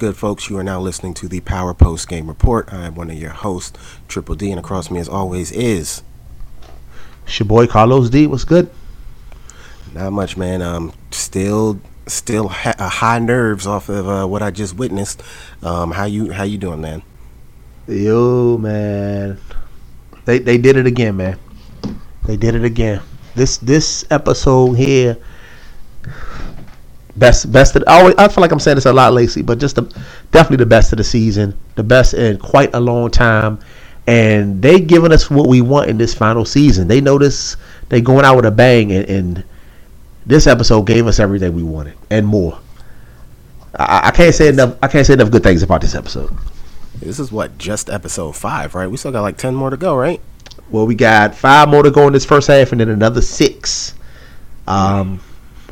good, folks? You are now listening to the Power Post Game Report. I am one of your hosts, Triple D, and across me, as always, is It's your boy Carlos D. What's good? not much, man. Um, still, still ha- uh, high nerves off of uh, what I just witnessed. Um, how you, how you doing, man? Yo, man. They they did it again, man. They did it again. This this episode here, best best. Of, I always I feel like I'm saying this a lot lately, but just the, definitely the best of the season, the best in quite a long time, and they giving us what we want in this final season. They notice. They going out with a bang, and, and this episode gave us everything we wanted and more. I, I can't say enough. I can't say enough good things about this episode. This is what just episode five, right? We still got like ten more to go, right? Well, we got five more to go in this first half, and then another six. Um,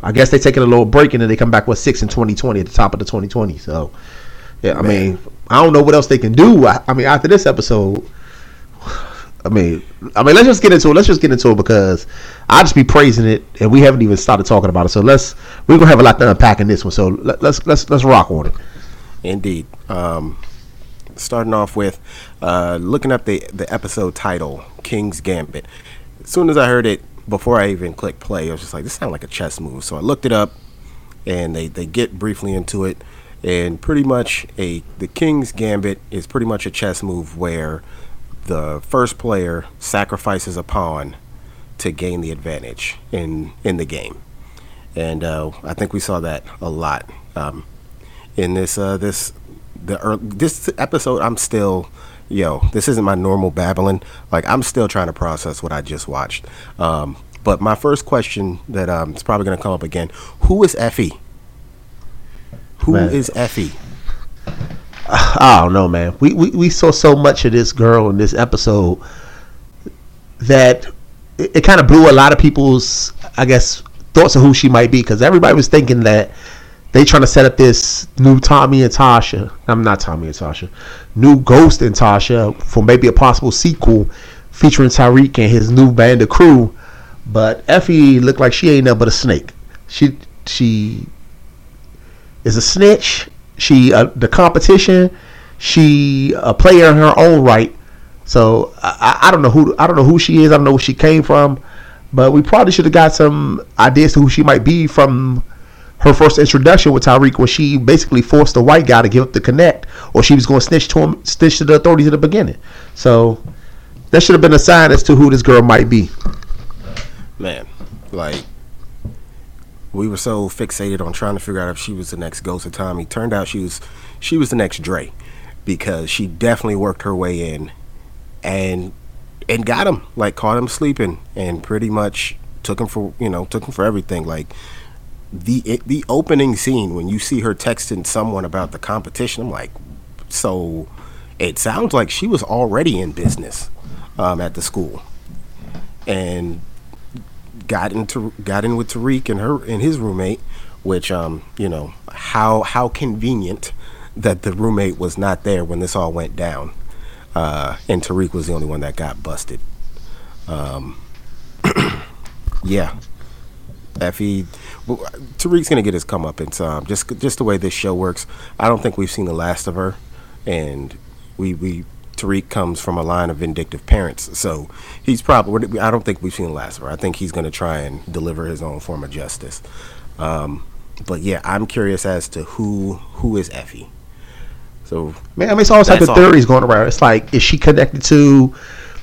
I guess they're taking a little break, and then they come back with six in 2020 at the top of the 2020. So, yeah, I Man. mean, I don't know what else they can do. I, I mean, after this episode, I mean, I mean, let's just get into it. Let's just get into it because I just be praising it, and we haven't even started talking about it. So let's we're gonna have a lot to unpack in this one. So let, let's let's let's rock on it. Indeed. Um, starting off with uh, looking up the the episode title, King's Gambit. As soon as I heard it, before I even clicked play, I was just like, "This sounds like a chess move." So I looked it up, and they they get briefly into it, and pretty much a the King's Gambit is pretty much a chess move where the first player sacrifices a pawn to gain the advantage in in the game, and uh, I think we saw that a lot. Um, in this uh this the ear this episode i'm still yo this isn't my normal babbling like i'm still trying to process what i just watched um but my first question that um is probably going to come up again who is effie Who is Man. effie I don't know, man. We, we we saw so much of this girl in this episode that it, it kind of blew a lot of people's, I guess, thoughts of who she might be because everybody was thinking that they trying to set up this new Tommy and Tasha. I'm not Tommy and Tasha, new Ghost and Tasha for maybe a possible sequel featuring Tariq and his new band of crew. But Effie looked like she ain't nothing but a snake. She she is a snitch. She uh, the competition. She a player in her own right. So I, I don't know who I don't know who she is. I don't know where she came from. But we probably should have got some ideas to who she might be from her first introduction with Tariq, where she basically forced the white guy to give up the connect, or she was going to snitch to him, snitch to the authorities at the beginning. So that should have been a sign as to who this girl might be. man like we were so fixated on trying to figure out if she was the next ghost of tommy turned out she was she was the next dre because she definitely worked her way in and and got him like caught him sleeping and pretty much took him for you know took him for everything like the it, the opening scene when you see her texting someone about the competition i'm like so it sounds like she was already in business um, at the school. And got into got in with Tariq and her and his roommate, which um you know how how convenient that the roommate was not there when this all went down, uh, and Tariq was the only one that got busted. Um, yeah, Effie, well, Tariq's gonna get his comeuppance. Um, just just the way this show works, I don't think we've seen the last of her, and we we Tariq comes from a line of vindictive parents, so he's probably. I don't think we've seen the last of her. I think he's going to try and deliver his own form of justice. Um, but yeah, I'm curious as to who who is Effie. So Man, I mean, it's all type That's of all. theories going around. It's like, is she connected to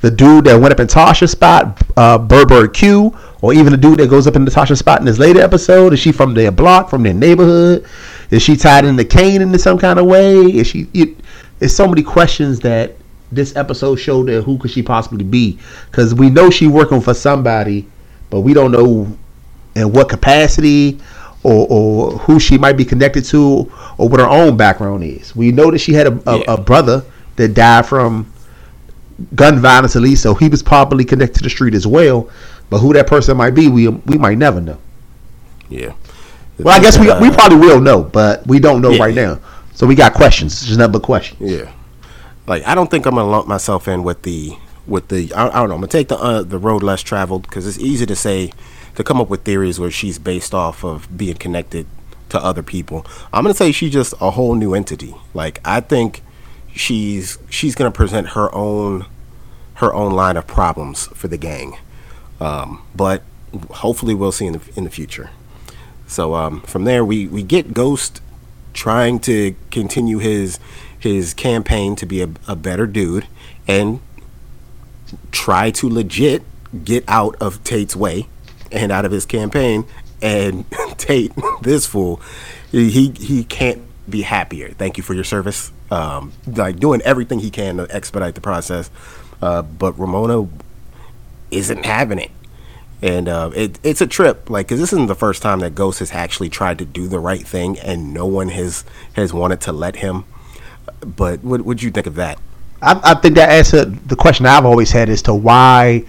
the dude that went up in Tasha's spot, uh, Burberry Q, or even the dude that goes up in Natasha's spot in this later episode? Is she from their block, from their neighborhood? Is she tied into Kane in some kind of way? Is she? It, it's so many questions that this episode showed that who could she possibly be? Because we know she working for somebody, but we don't know in what capacity or, or who she might be connected to or what her own background is. We know that she had a, a, Yeah. a brother that died from gun violence at least, so he was probably connected to the street as well. But who that person might be, we we might never know. yeah. Well, I guess we Uh, we probably will know, but we don't know Yeah. right now. So we got questions. It's just nothing but questions. Yeah, like I don't think I'm gonna lump myself in with the with the I, I don't know. I'm gonna take the uh, the road less traveled because it's easy to say to come up with theories where she's based off of being connected to to other people. I'm gonna say she's just a whole new entity. Like I think she's she's gonna present her own her own line of problems for the gang. Um, but hopefully we'll see in the in the future. So um, from there we we get Ghost trying to continue his his campaign to be a, a better dude and try to legit get out of Tate's way and out of his campaign. And Tate, this fool, he he can't be happier. Thank you for your service. Um, like doing everything he can to expedite the process. Uh, but Ramona isn't having it. And uh, it, it's a trip, like, because this isn't the first time that Ghost has actually tried to do the right thing, and no one has has wanted to let him. But what would you think of that? I, I think that answered the question I've always had as to why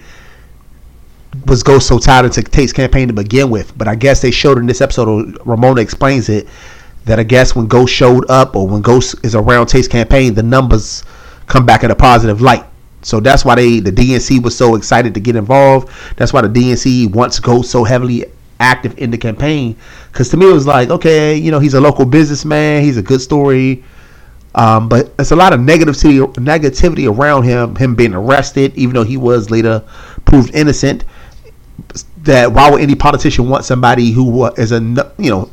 was Ghost so tied into Tate's campaign to begin with. But I guess they showed in this episode, Ramona explains it, that I guess when Ghost showed up or when Ghost is around Tate's campaign, the numbers come back in a positive light. So that's why they the DNC was so excited to get involved. That's why the DNC wants Ghost so heavily active in the campaign. Because to me, it was like, okay, you know, he's a local businessman. He's a good story. Um, but it's a lot of negativity negativity around him, him being arrested, even though he was later proved innocent. That why would any politician want somebody who is a you know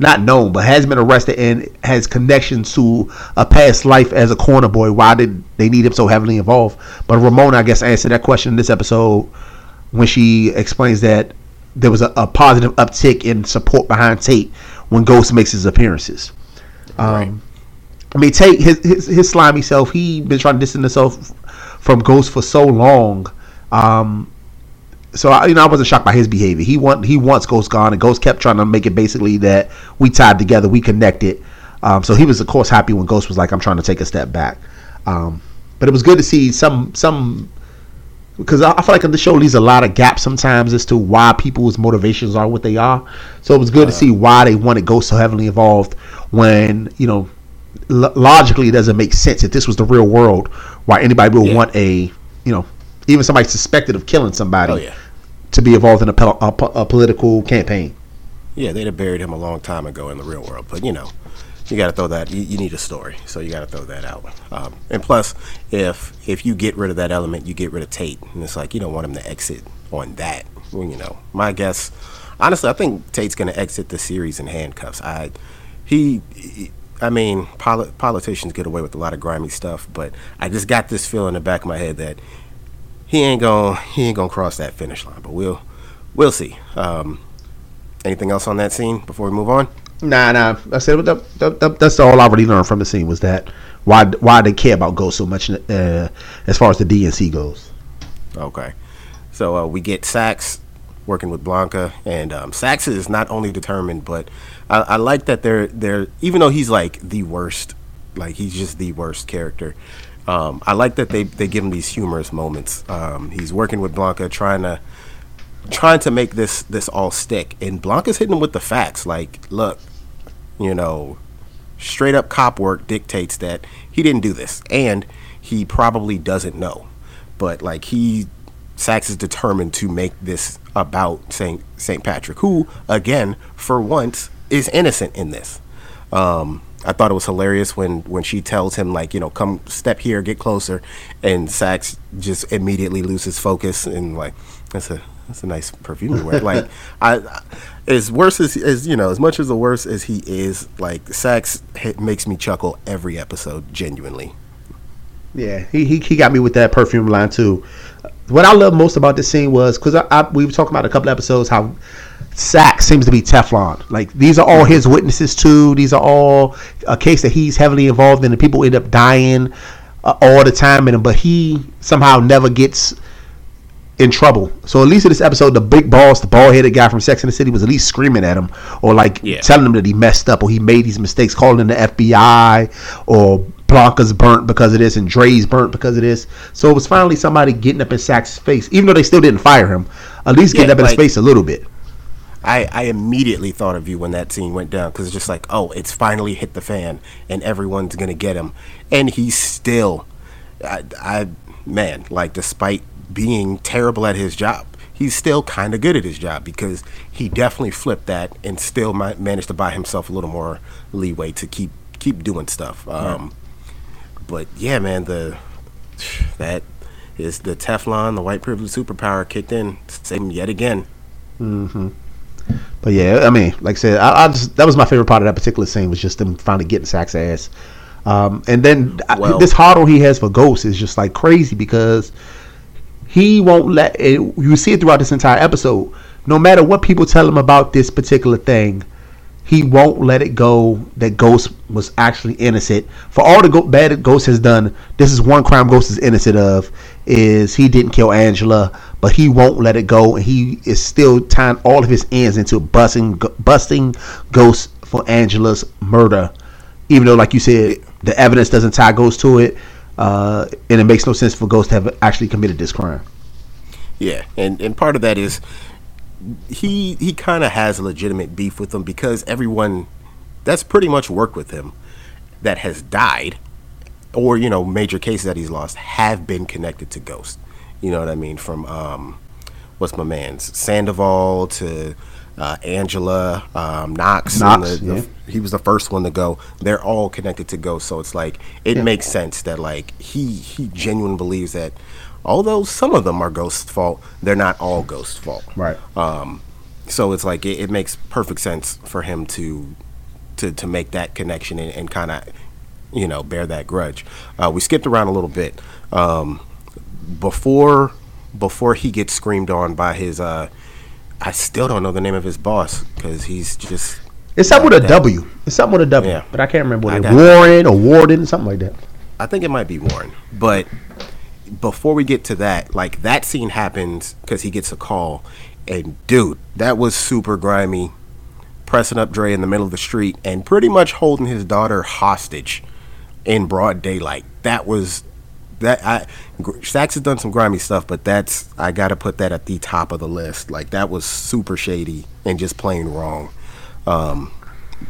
not known but has been arrested and has connections to a past life as a corner boy? Why did they need him so heavily involved? But Ramona, I guess, answered that question in this episode when she explains that there was a, a positive uptick in support behind Tate when Ghost makes his appearances. Um, right. I mean, Tate his, his his slimy self. He been trying to distance himself from Ghost for so long. Um, so I, you know, I wasn't shocked by his behavior. He want he wants Ghost gone, and Ghost kept trying to make it basically that we tied together, we connected. Um, so he was of course happy when Ghost was like, "I'm trying to take a step back." Um, but it was good to see some some because I, I feel like the show leaves a lot of gaps sometimes as to why people's motivations are what they are. So it was good uh, to see why they wanted Ghost so heavily involved when you know logically it doesn't make sense if this was the real world why anybody would yeah. want a you know even somebody suspected of killing somebody oh, yeah. to be involved in a, a, a, political campaign. Yeah they'd have buried him a long time ago in the real world but you know you got to throw that you, you, need a story so you got to throw that out. Um, and plus if if you get rid of that element you get rid of tate and it's like you don't want him to exit on that well, you know. My guess honestly i think tate's going to exit the series in handcuffs. I he, he I mean, poli- politicians get away with a lot of grimy stuff, but I just got this feeling in the back of my head that he ain't gonna he ain't gonna cross that finish line. But we'll we'll see. Um, anything else on that scene before we move on? Nah, nah. I said that, that, that, that's all I already learned from the scene was that why why they care about Ghost so much uh, as far as the DNC goes. Okay, so uh, we get Saxe working with Blanca, and um, Saxe is not only determined, but I, I like that they're they're even though he's like the worst, like he's just the worst character. Um, I like that they, they give him these humorous moments. Um, he's working with Blanca, trying to trying to make this this all stick, and Blanca's hitting him with the facts. Like, look, you know, straight up cop work dictates that he didn't do this, and he probably doesn't know. But like he Saxe is determined to make this about Saint Saint Patrick, who again, for once, is innocent in this. Um, I thought it was hilarious when when she tells him like you know come step here get closer, and Saxe just immediately loses focus and like that's a that's a nice perfume you wear. like I, as worse as as you know as much as the worst as he is, like Saxe makes me chuckle every episode genuinely. Yeah, he, he he got me with that perfume line too. What I love most about this scene was because I, I, we were talking about a couple episodes how Saxe seems to be Teflon. Like these are all his witnesses too. These are all a case that he's heavily involved in, and people end up dying uh, all the time. And but he somehow never gets in trouble. So at least in this episode, the big boss, the bald headed guy from Sex and the City, was at least screaming at him or like yeah. telling him that he messed up or he made these mistakes, calling in the FBI or Blanca's burnt because of this and Dre's burnt because of this. So it was finally somebody getting up in Saxe's face, even though they still didn't fire him. At least getting yeah, up in like, his face a little bit. I, I immediately thought of you when that scene went down because it's just like, oh, it's finally hit the fan and everyone's gonna get him, and he's still, I, I man, like despite being terrible at his job, he's still kind of good at his job because he definitely flipped that and still ma- managed to buy himself a little more leeway to keep keep doing stuff. Um, But yeah, man, the that is the Teflon, the white privilege superpower kicked in, him yet again. But yeah, I mean, like I said, I, I just that was my favorite part of that particular scene was just them finally getting Sack's ass. Um, and then I- this hard he has for Ghost is just like crazy because he won't let it, you see it throughout this entire episode. No matter what people tell him about this particular thing, he won't let it go that Ghost was actually innocent. For all the go- bad that Ghost has done, this is one crime Ghost is innocent of is he didn't kill Angela, but he won't let it go, and he is still tying all of his ends into busting busting Ghost for Angela's murder. Even though, like you said, the evidence doesn't tie Ghost to it, uh, and it makes no sense for Ghost to have actually committed this crime. Yeah, and and part of that is he he kind of has a legitimate beef with them because everyone that's pretty much worked with him that has died or you know major cases that he's lost have been connected to Ghost. You know what I mean? From um, what's my man's Sandoval to uh, Angela um, Knox. Knox, the- the- he was the first one to go. They're all connected to Ghost, so it's like it Yeah. makes sense that like he he genuinely believes that although some of them are Ghost's fault, they're not all Ghost's fault. Right. Um, so it's like it, it makes perfect sense for him to to to make that connection and, and kind of you know bear that grudge. Uh, we skipped around a little bit um, before before he gets screamed on by his. Uh, I still don't know the name of his boss because he's just It's something with a. W. It's something with a W, Yeah. but I can't remember what it. Warren or Warden, something like that. I think it might be Warren. But before we get to that, like that scene happens because he gets a call, and dude, that was super grimy, pressing up Dre in the middle of the street and pretty much holding his daughter hostage in broad daylight. That was that I Saxe has done some grimy stuff, but that's I got to put that at the top of the list. Like that was super shady and just plain wrong. Um,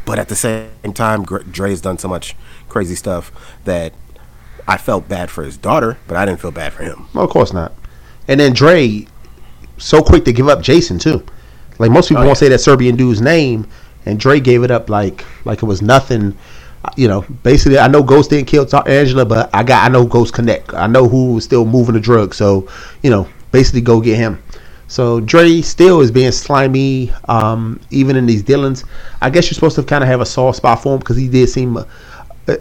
but at the same time, Dre's done so much crazy stuff that I felt bad for his daughter, but I didn't feel bad for him. Well, of course not. And then Dre, so quick to give up Jason too. Like most people Oh, won't yeah. say that Serbian dude's name, and Dre gave it up like like it was nothing. You know, basically, I know Ghost didn't kill Angela, but I got I know Ghost connect. I know who was still moving the drugs, so you know, basically go get him. So Dre still is being slimy, um, even in these dealings. I guess you're supposed to kind of have a soft spot for him because he did seem, uh,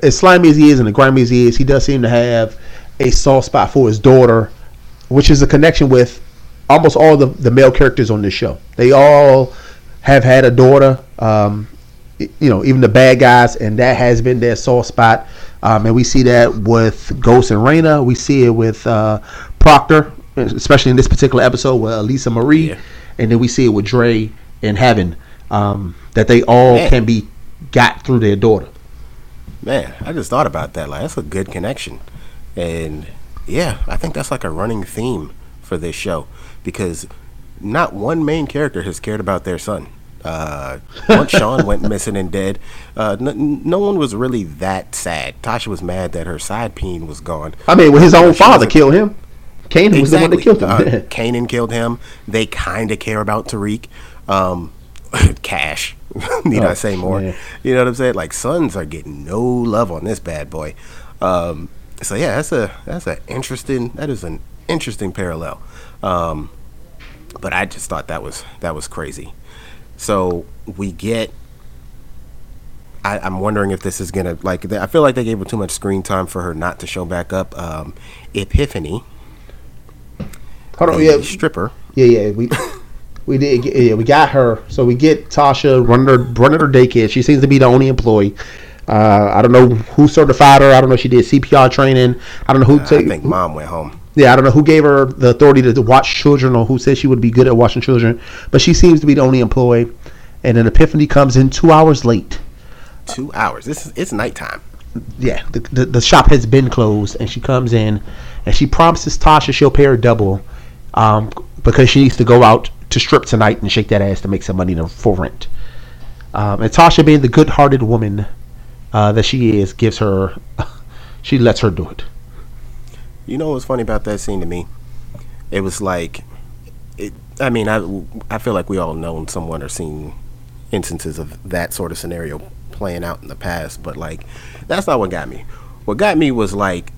as slimy as he is and as grimy as he is, he does seem to have a soft spot for his daughter, which is a connection with almost all the, the male characters on this show. They all have had a daughter, um, you know, even the bad guys, and that has been their soft spot. Um, and we see that with Ghost and Raina. We see it with uh, Proctor, especially in this particular episode with Elisa Marie. Yeah. And then we see it with Dre and Heaven, um, that they all Man. can be got through their daughter. Man, I just thought about that. Like that's a good connection, and yeah, I think that's like a running theme for this show because not one main character has cared about their son. Uh, once Sean went missing and dead, uh, n- no one was really that sad. Tasha was mad that her side peen was gone. I mean, when his own father killed him, Kane was the one that killed him. Uh, Kanan killed him. They kind of care about Tariq. Um, Cash. Need I Oh, say more? man. You know what I'm saying? Like sons are getting no love on this bad boy. Um, so yeah, that's a that's an interesting. That is an interesting parallel. Um, but I just thought that was that was crazy. So we get. I, I'm wondering if this is gonna like. I feel like they gave her too much screen time for her not to show back up. Um, Epiphany, Hold on, yeah, stripper. Yeah, yeah, we we did. Get, yeah, we got her. So we get Tasha running her running her daycare. She seems to be the only employee. Uh, I don't know who certified her. I don't know if she did CPR training. I don't know who. Took I ta- think mom went home. Yeah, I don't know who gave her the authority to, to watch children or who said she would be good at watching children. But she seems to be the only employee. And an Epiphany comes in two hours late. Two hours. This is it's nighttime. Yeah, the, the, the shop has been closed, and she comes in, and she promises Tasha she'll pay her double, um, because she needs to go out to strip tonight and shake that ass to make some money for rent. Um, and Tasha, being the good-hearted woman uh, that she is, gives her, she lets her do it. You know what's funny about that scene to me? It was like, it. I mean, I I feel like we all known someone or seen instances of that sort of scenario playing out in the past, but like that's not what got me. What got me was like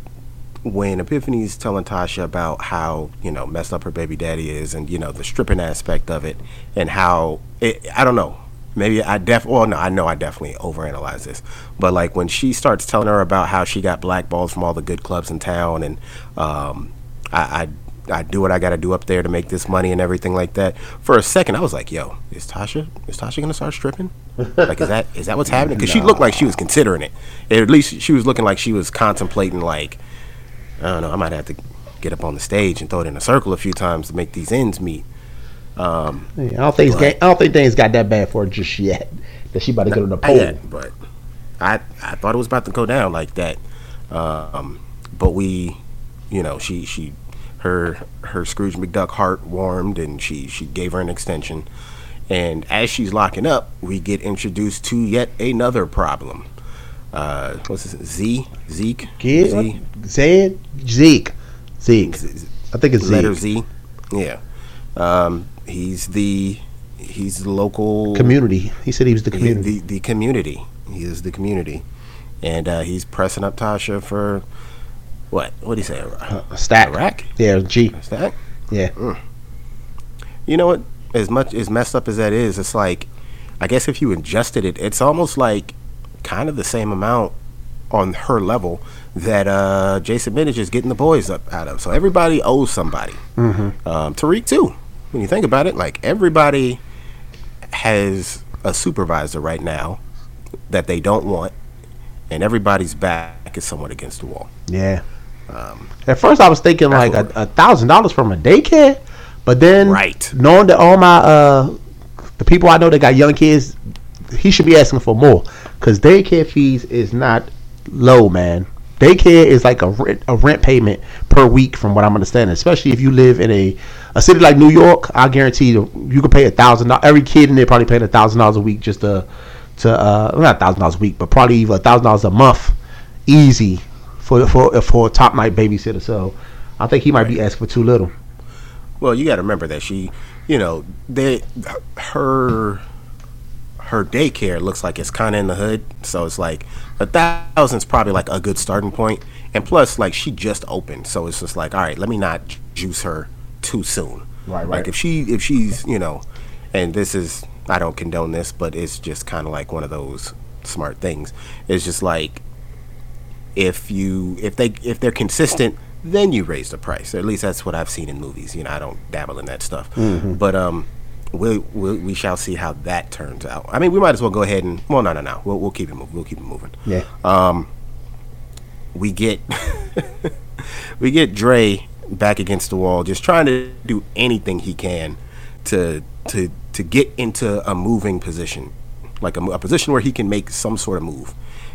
when Epiphany's telling Tasha about how you know messed up her baby daddy is, and you know the stripping aspect of it, and how it, I don't know. Maybe I def well no I know I definitely overanalyze this, but like when she starts telling her about how she got blackballed from all the good clubs in town, and um, I, I I do what I got to do up there to make this money and everything like that. For a second, I was like, "Yo, is Tasha is Tasha gonna start stripping? Like, is that is that what's happening?" Because she looked like she was considering it. At least she was looking like she was contemplating, like, I don't know, I might have to get up on the stage and throw it in a circle a few times to make these ends meet. Um, Yeah, I don't think ga- I don't think things got that bad for her just yet. That she about to get on the yet, but I I thought it was about to go down like that. Um, but we, you know, she she her her Scrooge McDuck heart warmed and she she gave her an extension. And as she's locking up, we get introduced to yet another problem. Uh, what's this? Z Zeke Kid, Z Zed, Zeke, Zeke. I think it's letter. Z. Yeah. Um, he's the he's the local Community. He said he was the He- community. The, the community. He is the community, and uh, he's pressing up Tasha for what? What do you say? A, A stack. a rack? Yeah, G. Is that? Yeah. You know what? As much as messed up as that is, it's like I guess if you adjusted it, it's almost like kind of the same amount on her level that uh, Jason Micic is getting the boys up out of. So everybody owes somebody. Mm-hmm. Um, Tariq too. When you think about it, like everybody has a supervisor right now that they don't want, and everybody's back is somewhat against the wall. Yeah. At first, I was thinking like a a thousand dollars from a daycare, but then Right. knowing that all my uh the people I know that got young kids, he should be asking for more because daycare fees is not low, man. Daycare is like a rent a rent payment per week, from what I'm understanding. Especially if you live in a a city like New York, I guarantee you you could pay a thousand dollars. Every kid in there probably paying a thousand dollars a week just to to uh not a thousand dollars a week, but probably even a thousand dollars a month, easy for for for a top night babysitter. So I think he might be asking for too little. Well, you got to remember that she, you know, they her her daycare looks like it's kind of in the hood, so it's like a thousand's probably like a good starting point. And plus, like she just opened, so it's just like, all right, let me not juice her too soon. Right, right. Like if she if she's you know, and this is I don't condone this, but it's just kind of like one of those smart things. It's just like if you if they if they're consistent then you raise the price or at least that's what i've seen in movies you know i don't dabble in that stuff but um we we we shall see how that turns out i mean we might as well go ahead and well no no no we'll, we'll keep it moving we'll keep it moving Yeah. Um, we get we get Dre back against the wall, just trying to do anything he can to to to get into a moving position, like a, a position where he can make some sort of move.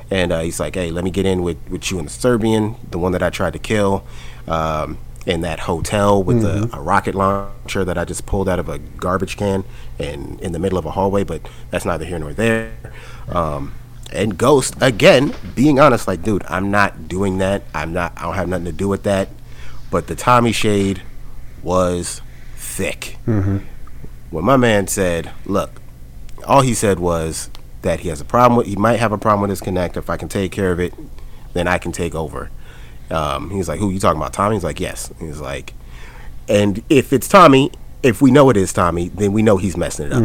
And uh, he's like, "Hey, let me get in with with you and the Serbian, the one that I tried to kill." Um, in that hotel with a, a rocket launcher that I just pulled out of a garbage can and in the middle of a hallway, but that's neither here nor there. Um, and Ghost again being honest, like, dude, I'm not doing that. I'm not. I don't have nothing to do with that. But the Tommy shade was thick. When my man said, "Look," all he said was that he has a problem with. He might have a problem with his connector. If I can take care of it, then I can take over. Um, he's like, "Who you talking about, Tommy?" He's like, "Yes." He's like, and if it's Tommy, if we know it is Tommy, then we know he's messing it up.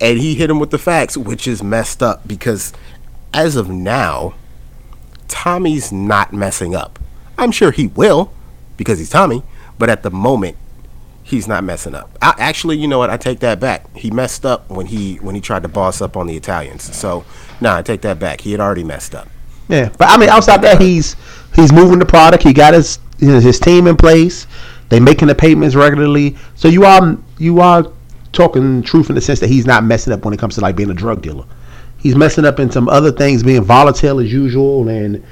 And he hit him with the facts, which is messed up because as of now, Tommy's not messing up. I'm sure he will because he's Tommy, but at the moment, he's not messing up. I, actually, you know what? I take that back. He messed up when he when he tried to boss up on the Italians. So, nah, I take that back. He had already messed up. Yeah, but I mean, outside that, he's he's moving the product. He got his his team in place. They making the payments regularly. So you are you are talking truth in the sense that he's not messing up when it comes to like being a drug dealer. He's messing up in some other things, being volatile as usual, and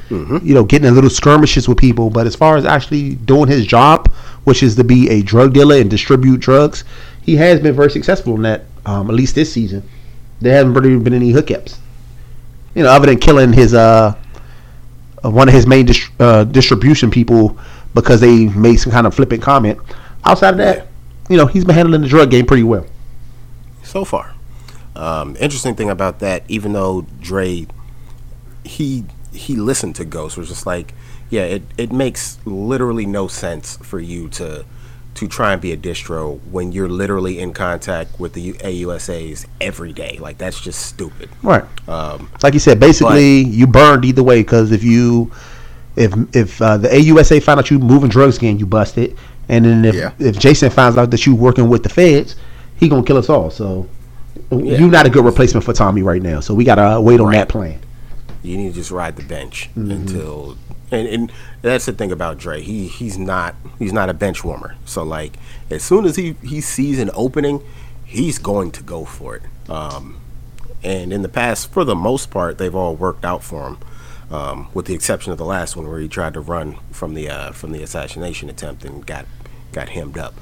you know getting in little skirmishes with people. But as far as actually doing his job, which is to be a drug dealer and distribute drugs, he has been very successful in that. Um, at least this season, there haven't really been any hookups. You know, other than killing his uh, one of his main uh, distribution people because they made some kind of flippant comment. Outside of that, you know he's been handling the drug game pretty well. so far. Um, interesting thing about that, even though Dre, he he listened to Ghost, was just like, yeah, it, it makes literally no sense for you to to try and be a distro when you're literally in contact with the AUSAs every day. Like that's just stupid. Right. Um, Like you said, basically you burned either way because if you if if uh, the AUSA found out you moving drugs again, you busted, and then if Yeah. if Jason finds out that you working with the feds, he gonna kill us all. So Yeah. you're not a good replacement for Tommy right now. So we gotta wait on Right. that plan. you need to just ride the bench until and, and that's the thing about Dre. He he's not he's not a bench warmer. So like as soon as he he sees an opening, he's going to go for it. Um, and in the past, for the most part, they've all worked out for him, um, with the exception of the last one where he tried to run from the uh, from the assassination attempt and got got hemmed up.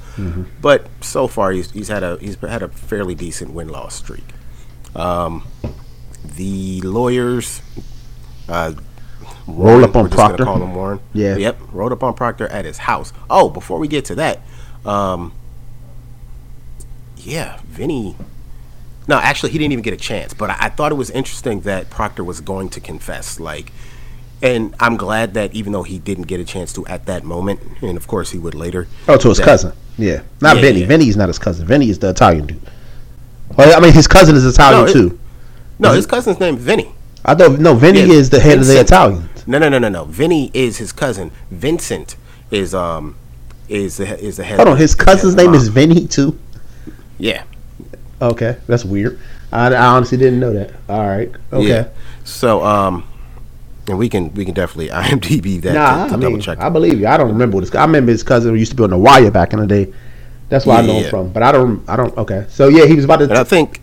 But so far, he's he's had a he's had a fairly decent win loss streak. Um, the lawyers. Uh, Roll up on Proctor. Call him Warren. Yeah. Yep. Rolled up on Proctor at his house. Oh, before we get to that, um, yeah, Vinny. No, actually, he didn't even get a chance. But I, I thought it was interesting that Proctor was going to confess. Like, and I'm glad that even though he didn't get a chance to at that moment, and of course he would later. Oh, to his that- cousin. Yeah, not Yeah, Vinny. yeah. Vinny's not his cousin. Vinny is the Italian dude. Well, I mean, his cousin is Italian No, it- too. No, his cousin's name Vinny. I thought no, Vinny Yeah, is the head of the Vincent. No, no, no, no, no. Vinny is his cousin. Vincent is um is the is the head. Hold on, his cousin's name is Vinny too. Yeah. Okay, that's weird. I, I honestly didn't know that. All right. Okay. Yeah. So um, and we can we can definitely IMDb that Nah, to, to I double check. I believe you. I don't remember what his. I remember his cousin used to be on the Wire back in the day. That's where I know Yeah. him from. But I don't. I don't. Okay. So yeah, he was about and I to. think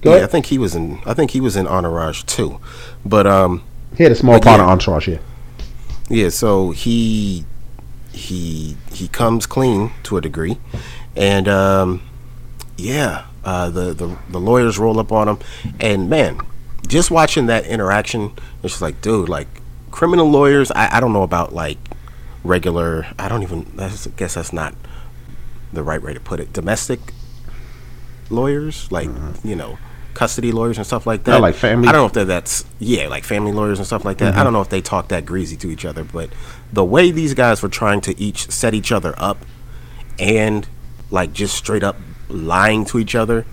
Go yeah, ahead. I think he was in I think he was in Entourage too. But um He had a small But part yeah. of Entourage. Yeah. Yeah, so he he he comes clean to a degree, and um, yeah, uh, the, the the lawyers roll up on him, and man, just watching that interaction, it's just like, dude, like criminal lawyers. I, I don't know about like regular. I don't even. I guess that's not the right way to put it. Domestic lawyers, like you know. Custody lawyers and stuff like that. Like family- I don't know if they're that's yeah, like family lawyers and stuff like that. I don't know if they talk that greasy to each other, but the way these guys were trying to each set each other up and like just straight up lying to each other,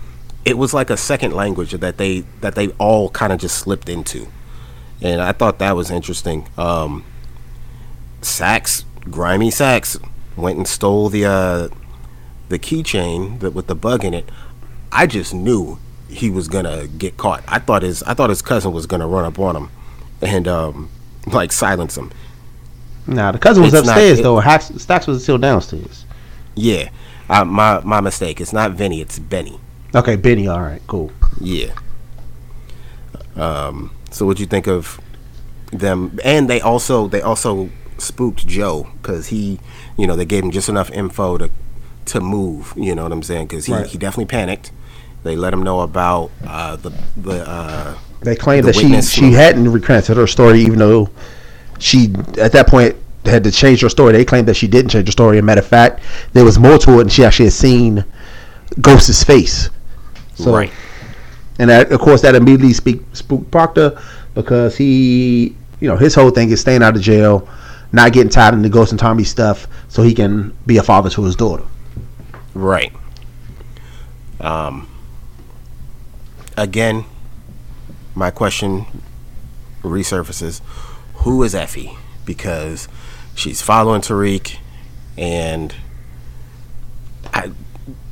it was like a second language that they that they all kind of just slipped into, and I thought that was interesting. Um, Saxe, grimy Saxe, went and stole the uh, the keychain that with the bug in it. I just knew he was gonna get caught. I thought his I thought his cousin was gonna run up on him and um, like silence him. Nah, the cousin was It's not- upstairs it- though. Hax, Stacks was still downstairs. Yeah, uh, my my mistake. It's not Vinny. It's Benny. Okay, Benny. All right, cool. Yeah. Um. So what do you think of them? And they also they also spooked Joe because he, you know, they gave him just enough info to to move. You know what I'm saying? Because he, Right. he definitely panicked. They let him know about uh, the the uh, They claimed The that she she hadn't recanted her story, even though she at that point had to change her story. They claimed that she didn't change her story. As a matter of fact, there was more to it, and she actually had seen Ghost's face. So, right. and that, of course, that immediately speak, spooked Proctor because he, you know, his whole thing is staying out of jail, not getting tied into Ghost and Tommy stuff, so he can be a father to his daughter. Right. Um. Again, my question resurfaces: Who is Effie? Because she's following Tariq, and I,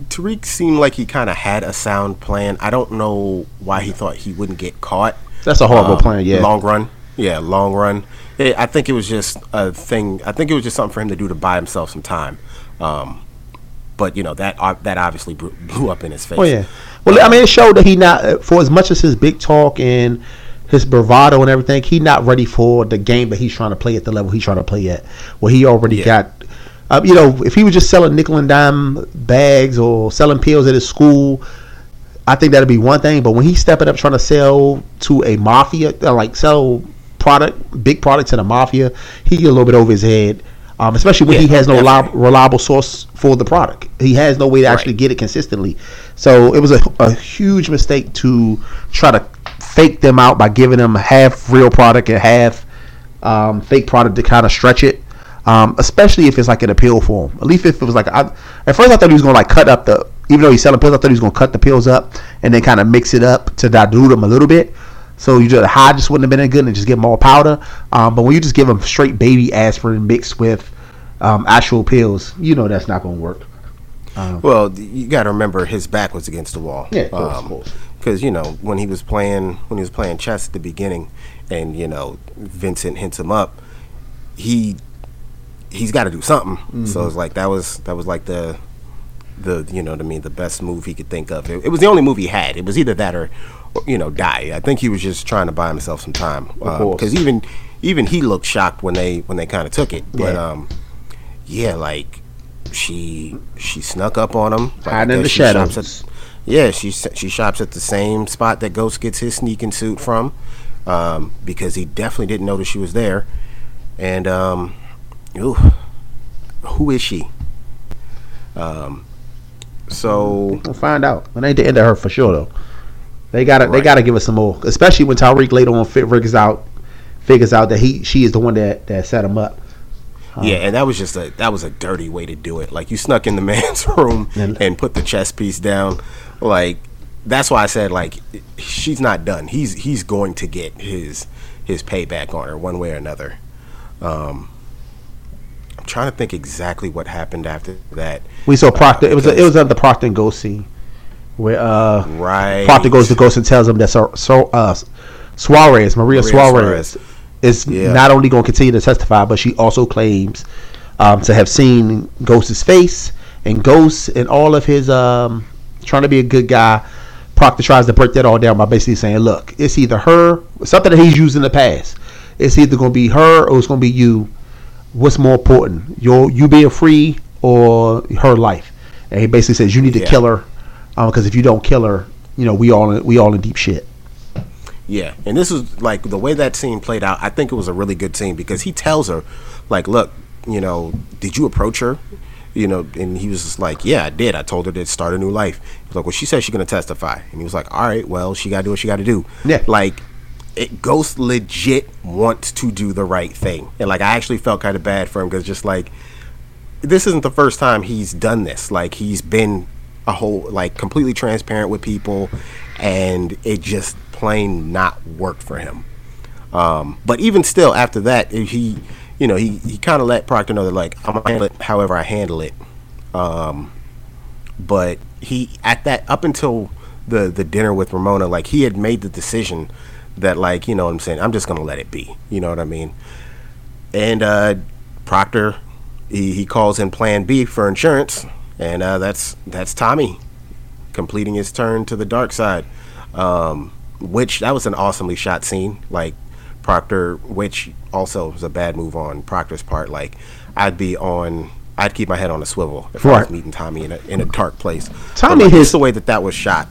Tariq seemed like he kind of had a sound plan. I don't know why he thought he wouldn't get caught. That's a horrible Um, plan. Yeah, Long run. Yeah, long run. It, I think it was just a thing. I think it was just something for him to do to buy himself some time. Um, but you know that ob- that obviously blew, blew up in his face. Oh yeah. Well, I mean, it showed that he not uh, for as much as his big talk and his bravado and everything, he not ready for the game that he's trying to play at the level he's trying to play at. Where he already Yeah. got, uh, you know, if he was just selling nickel and dime bags or selling pills at his school, I think that'd be one thing. But when he's stepping up trying to sell to a mafia, uh, like sell product, big product to the mafia, he get a little bit over his head. Um, especially when Yeah, he has no reliable, reliable source for the product. He has no way to actually Right. get it consistently. So it was a, a huge mistake to try to fake them out by giving them half real product and half um, fake product to kind of stretch it. Um, especially if it's like an appeal form. At least if it was like, I, at first I thought he was gonna like cut up the, even though he's selling pills, I thought he was gonna cut the pills up and then kind of mix it up to dilute them a little bit. So you just high just wouldn't have been that good and just give them all powder. Um, but when you just give them straight baby aspirin mixed with um, actual pills, you know that's not gonna work. Well, you got to remember his back was against the wall. Yeah. Because you know when he was playing when he was playing chess at the beginning, and you know Vincent hints him up, he he's got to do something. Mm-hmm. So it's like that was that was like the the you know what I mean the best move he could think of. It, it was the only move he had. It was either that or, you know die. I think he was just trying to buy himself some time. Because even even he looked shocked when they when they kind of took it. But Yeah. um, yeah, like she she snuck up on him. Like, Hiding in the shadows. at- yeah, she she shops at the same spot that Ghost gets his sneaking suit from, um, because he definitely didn't notice she was there. And um, ooh, who is she? Um, so We'll find out. It ain't the end of her for sure though. They gotta they gotta give us some more, especially when Tariq later on figures out figures out that he she is the one that that set him up. yeah, and that was just a that was a dirty way to do it. Like you snuck in the man's room And- and put the chess piece down. Like that's why I said like she's not done. He's he's going to get his his payback on her one way or another. Um, I'm trying to think exactly what happened after that. We saw Proctor. Uh, it was a, it was at the Proctor and Ghost scene where uh right. Proctor goes to Ghost and tells him that so, so uh Suarez Maria, Maria Suarez, Suarez. is Yeah. not only going to continue to testify, but she also claims um, to have seen Ghost's face and Ghost and all of his um trying to be a good guy. Proctor tries to break that all down by basically saying, "Look, it's either her, something that he's used in the past. It's either going to be her or it's going to be you. What's more important, your you being free or her life?" And he basically says, "You need to Yeah. kill her, Um, because if you don't kill her, you know we all in, we all in deep shit." Yeah, and this is like the way that scene played out. I think it was a really good scene because he tells her, like, "Look, you know, did you approach her?" You know, and he was just like, "Yeah, I did. I told her to start a new life." He's like, "Well, she said she's gonna testify," and he was like, "All right, well, she gotta do what she gotta do." Yeah. like. It Ghost legit wants to do the right thing, and like I actually felt kind of bad for him because just like this isn't the first time he's done this. Like he's been a whole like completely transparent with people, and it just plain not worked for him. Um, but even still, after that, he, you know, he he kind of let Proctor know that like I'm gonna handle it however I handle it. Um, but he at that up until the the dinner with Ramona, like he had made the decision that like you know what I'm saying I'm just gonna let it be. You know what I mean? And uh, Proctor, he, he calls in Plan B for insurance, and uh, that's that's Tommy completing his turn to the dark side. Um, which that was an awesomely shot scene. Like Proctor, which also was a bad move on Proctor's part. Like I'd be on. I'd keep my head on a swivel if I Right. was meeting Tommy in a, in a dark place. Tommy like, his- the way that that was shot.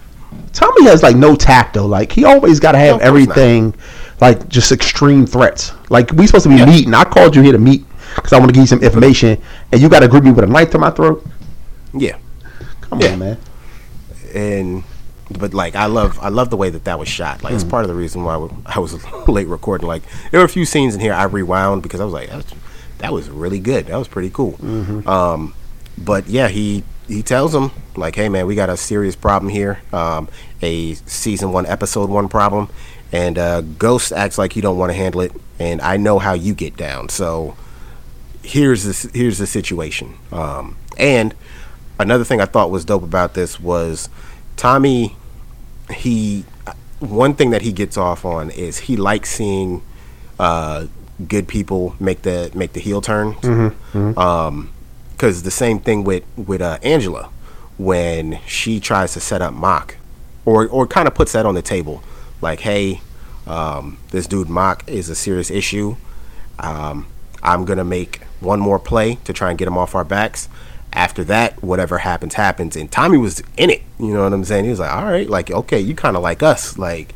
Tommy has like no tact though. Like he always got to have No, not. everything, like just extreme threats. Like we supposed to be Yeah. meeting. I called you here to meet because I want to give you some information, and you got to grip me with a knife to my throat. Yeah, Come Yeah. on, man. and but like I love I love the way that that was shot. Like it's part of the reason why I was late recording. Like there were a few scenes in here I rewound because I was like that was, that was really good. That was pretty cool. Um, but yeah, he he tells him like, hey man, we got a serious problem here. Um, a season one episode one problem, and uh, Ghost acts like you don't want to handle it, and I know how you get down. So here's this here's the situation. Um, and another thing I thought was dope about this was Tommy. He one thing that he gets off on is he likes seeing uh, good people make the make the heel turn. Um, because the same thing with with uh, Angela when she tries to set up Mock, or or kind of puts that on the table, like, hey, um, this dude Mock is a serious issue. Um, I'm gonna make one more play to try and get him off our backs. After that, whatever happens, happens. And Tommy was in it. You know what I'm saying? He was like, all right, like, okay, you kind of like us. Like,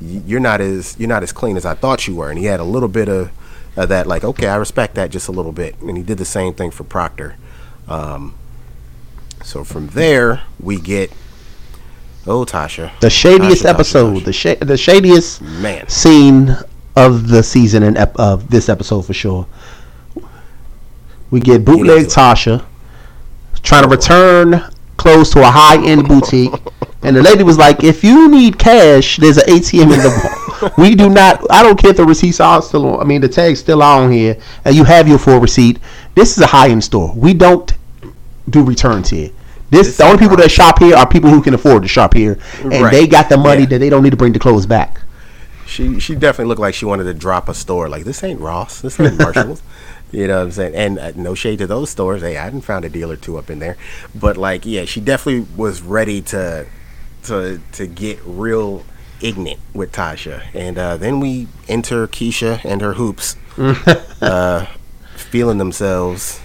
you're not as you're not as clean as I thought you were. And he had a little bit of uh, that like okay, I respect that just a little bit, and he did the same thing for Proctor. Um, so from there we get oh Tasha, The shadiest Tasha, Tasha, episode, Tasha. the sh- the shadiest Man. scene of the season and ep- of this episode for sure. We get bootleg. Tasha trying to return clothes to a high end boutique, and the lady was like, "If you need cash, there's an ATM in the mall. We do not. I don't care if the receipts are still on. I mean, the tags still on here, and you have your full receipt. This is a high end store. We don't do returns here." This, This the only people that shop here are people who can afford to shop here, and Right. they got the money Yeah. that they don't need to bring the clothes back. She she definitely looked like she wanted to drop a store. Like this ain't Ross, this ain't Marshalls. You know what I'm saying? And uh, no shade to those stores. Hey, I hadn't found a deal or two up in there, but like yeah, she definitely was ready to to to get real ignorant with Tasha. And uh, then we enter Keisha and her hoops, uh, feeling themselves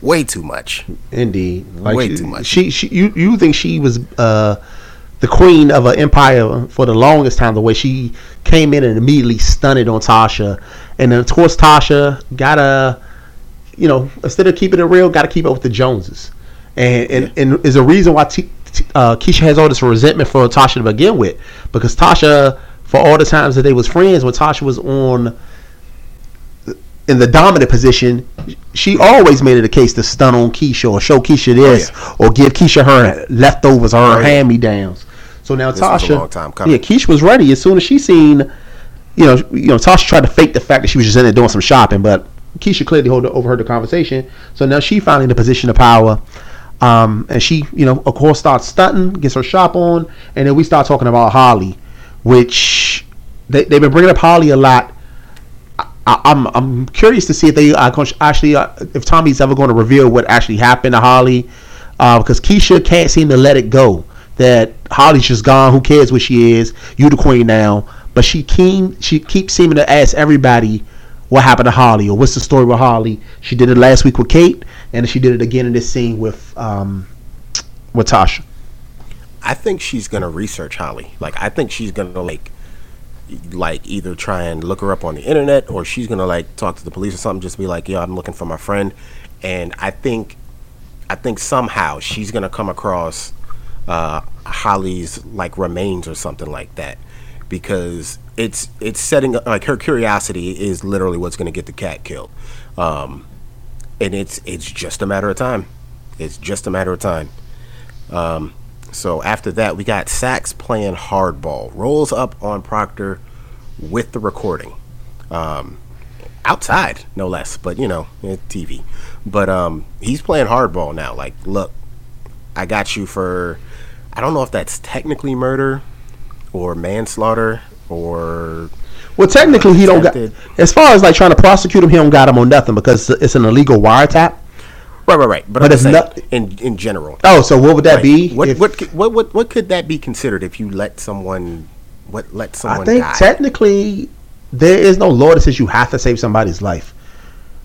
way too much. Indeed, like Way she, too much. She, she, you, you think she was uh, the queen of an empire for the longest time? The way she came in and immediately stunned on Tasha, and then of course Tasha gotta, you know, instead of keeping it real, gotta keep up with the Joneses, and and, and is a reason why T, T- uh, Keisha has all this resentment for Tasha to begin with, because Tasha, for all the times that they was friends, when Tasha was on in the dominant position, she always made it a case to stun on Keisha or show Keisha this or give Keisha her leftovers or her Oh, yeah. hand me downs. So now This was a Tasha, long time coming. yeah, Keisha was ready as soon as she seen, you know, you know, Tasha tried to fake the fact that she was just in there doing some shopping, but Keisha clearly overheard the conversation. So now she finally in a position of power. Um, and she, you know, of course, starts stunting, gets her shop on, and then we start talking about Holly, which they, they've been bringing up Holly a lot. I, I'm I'm curious to see if they to actually uh, if Tommy's ever going to reveal what actually happened to Holly, uh, because Keisha can't seem to let it go that Holly's just gone. Who cares what she is? You the queen now. But she keen she keeps seeming to ask everybody what happened to Holly or what's the story with Holly. She did it last week with Kate, and she did it again in this scene with um with Tasha. I think she's gonna research Holly. Like I think she's gonna like like either try and look her up on the internet or she's gonna like talk to the police or something, just be like, yo, I'm looking for my friend. And I think I think somehow she's gonna come across uh, Holly's like remains or something like that. Because it's it's setting like her curiosity is literally what's gonna get the cat killed. Um, and it's it's just a matter of time. It's just a matter of time. Um, so after that, we got Saxe playing hardball, rolls up on Proctor with the recording, um, outside no less, but you know, TV. But um, he's playing hardball now. Like, look, I got you for. I don't know if that's technically murder, or manslaughter, or Well, technically, he don't got as far as like trying to prosecute him. He don't got him on nothing because it's an illegal wiretap. right, right, right. But, But it's not- in in general. Oh, so what would that Right. be? What, if- what could- what what what could that be considered if you let someone what let someone I think die? technically there is no law that says you have to save somebody's life.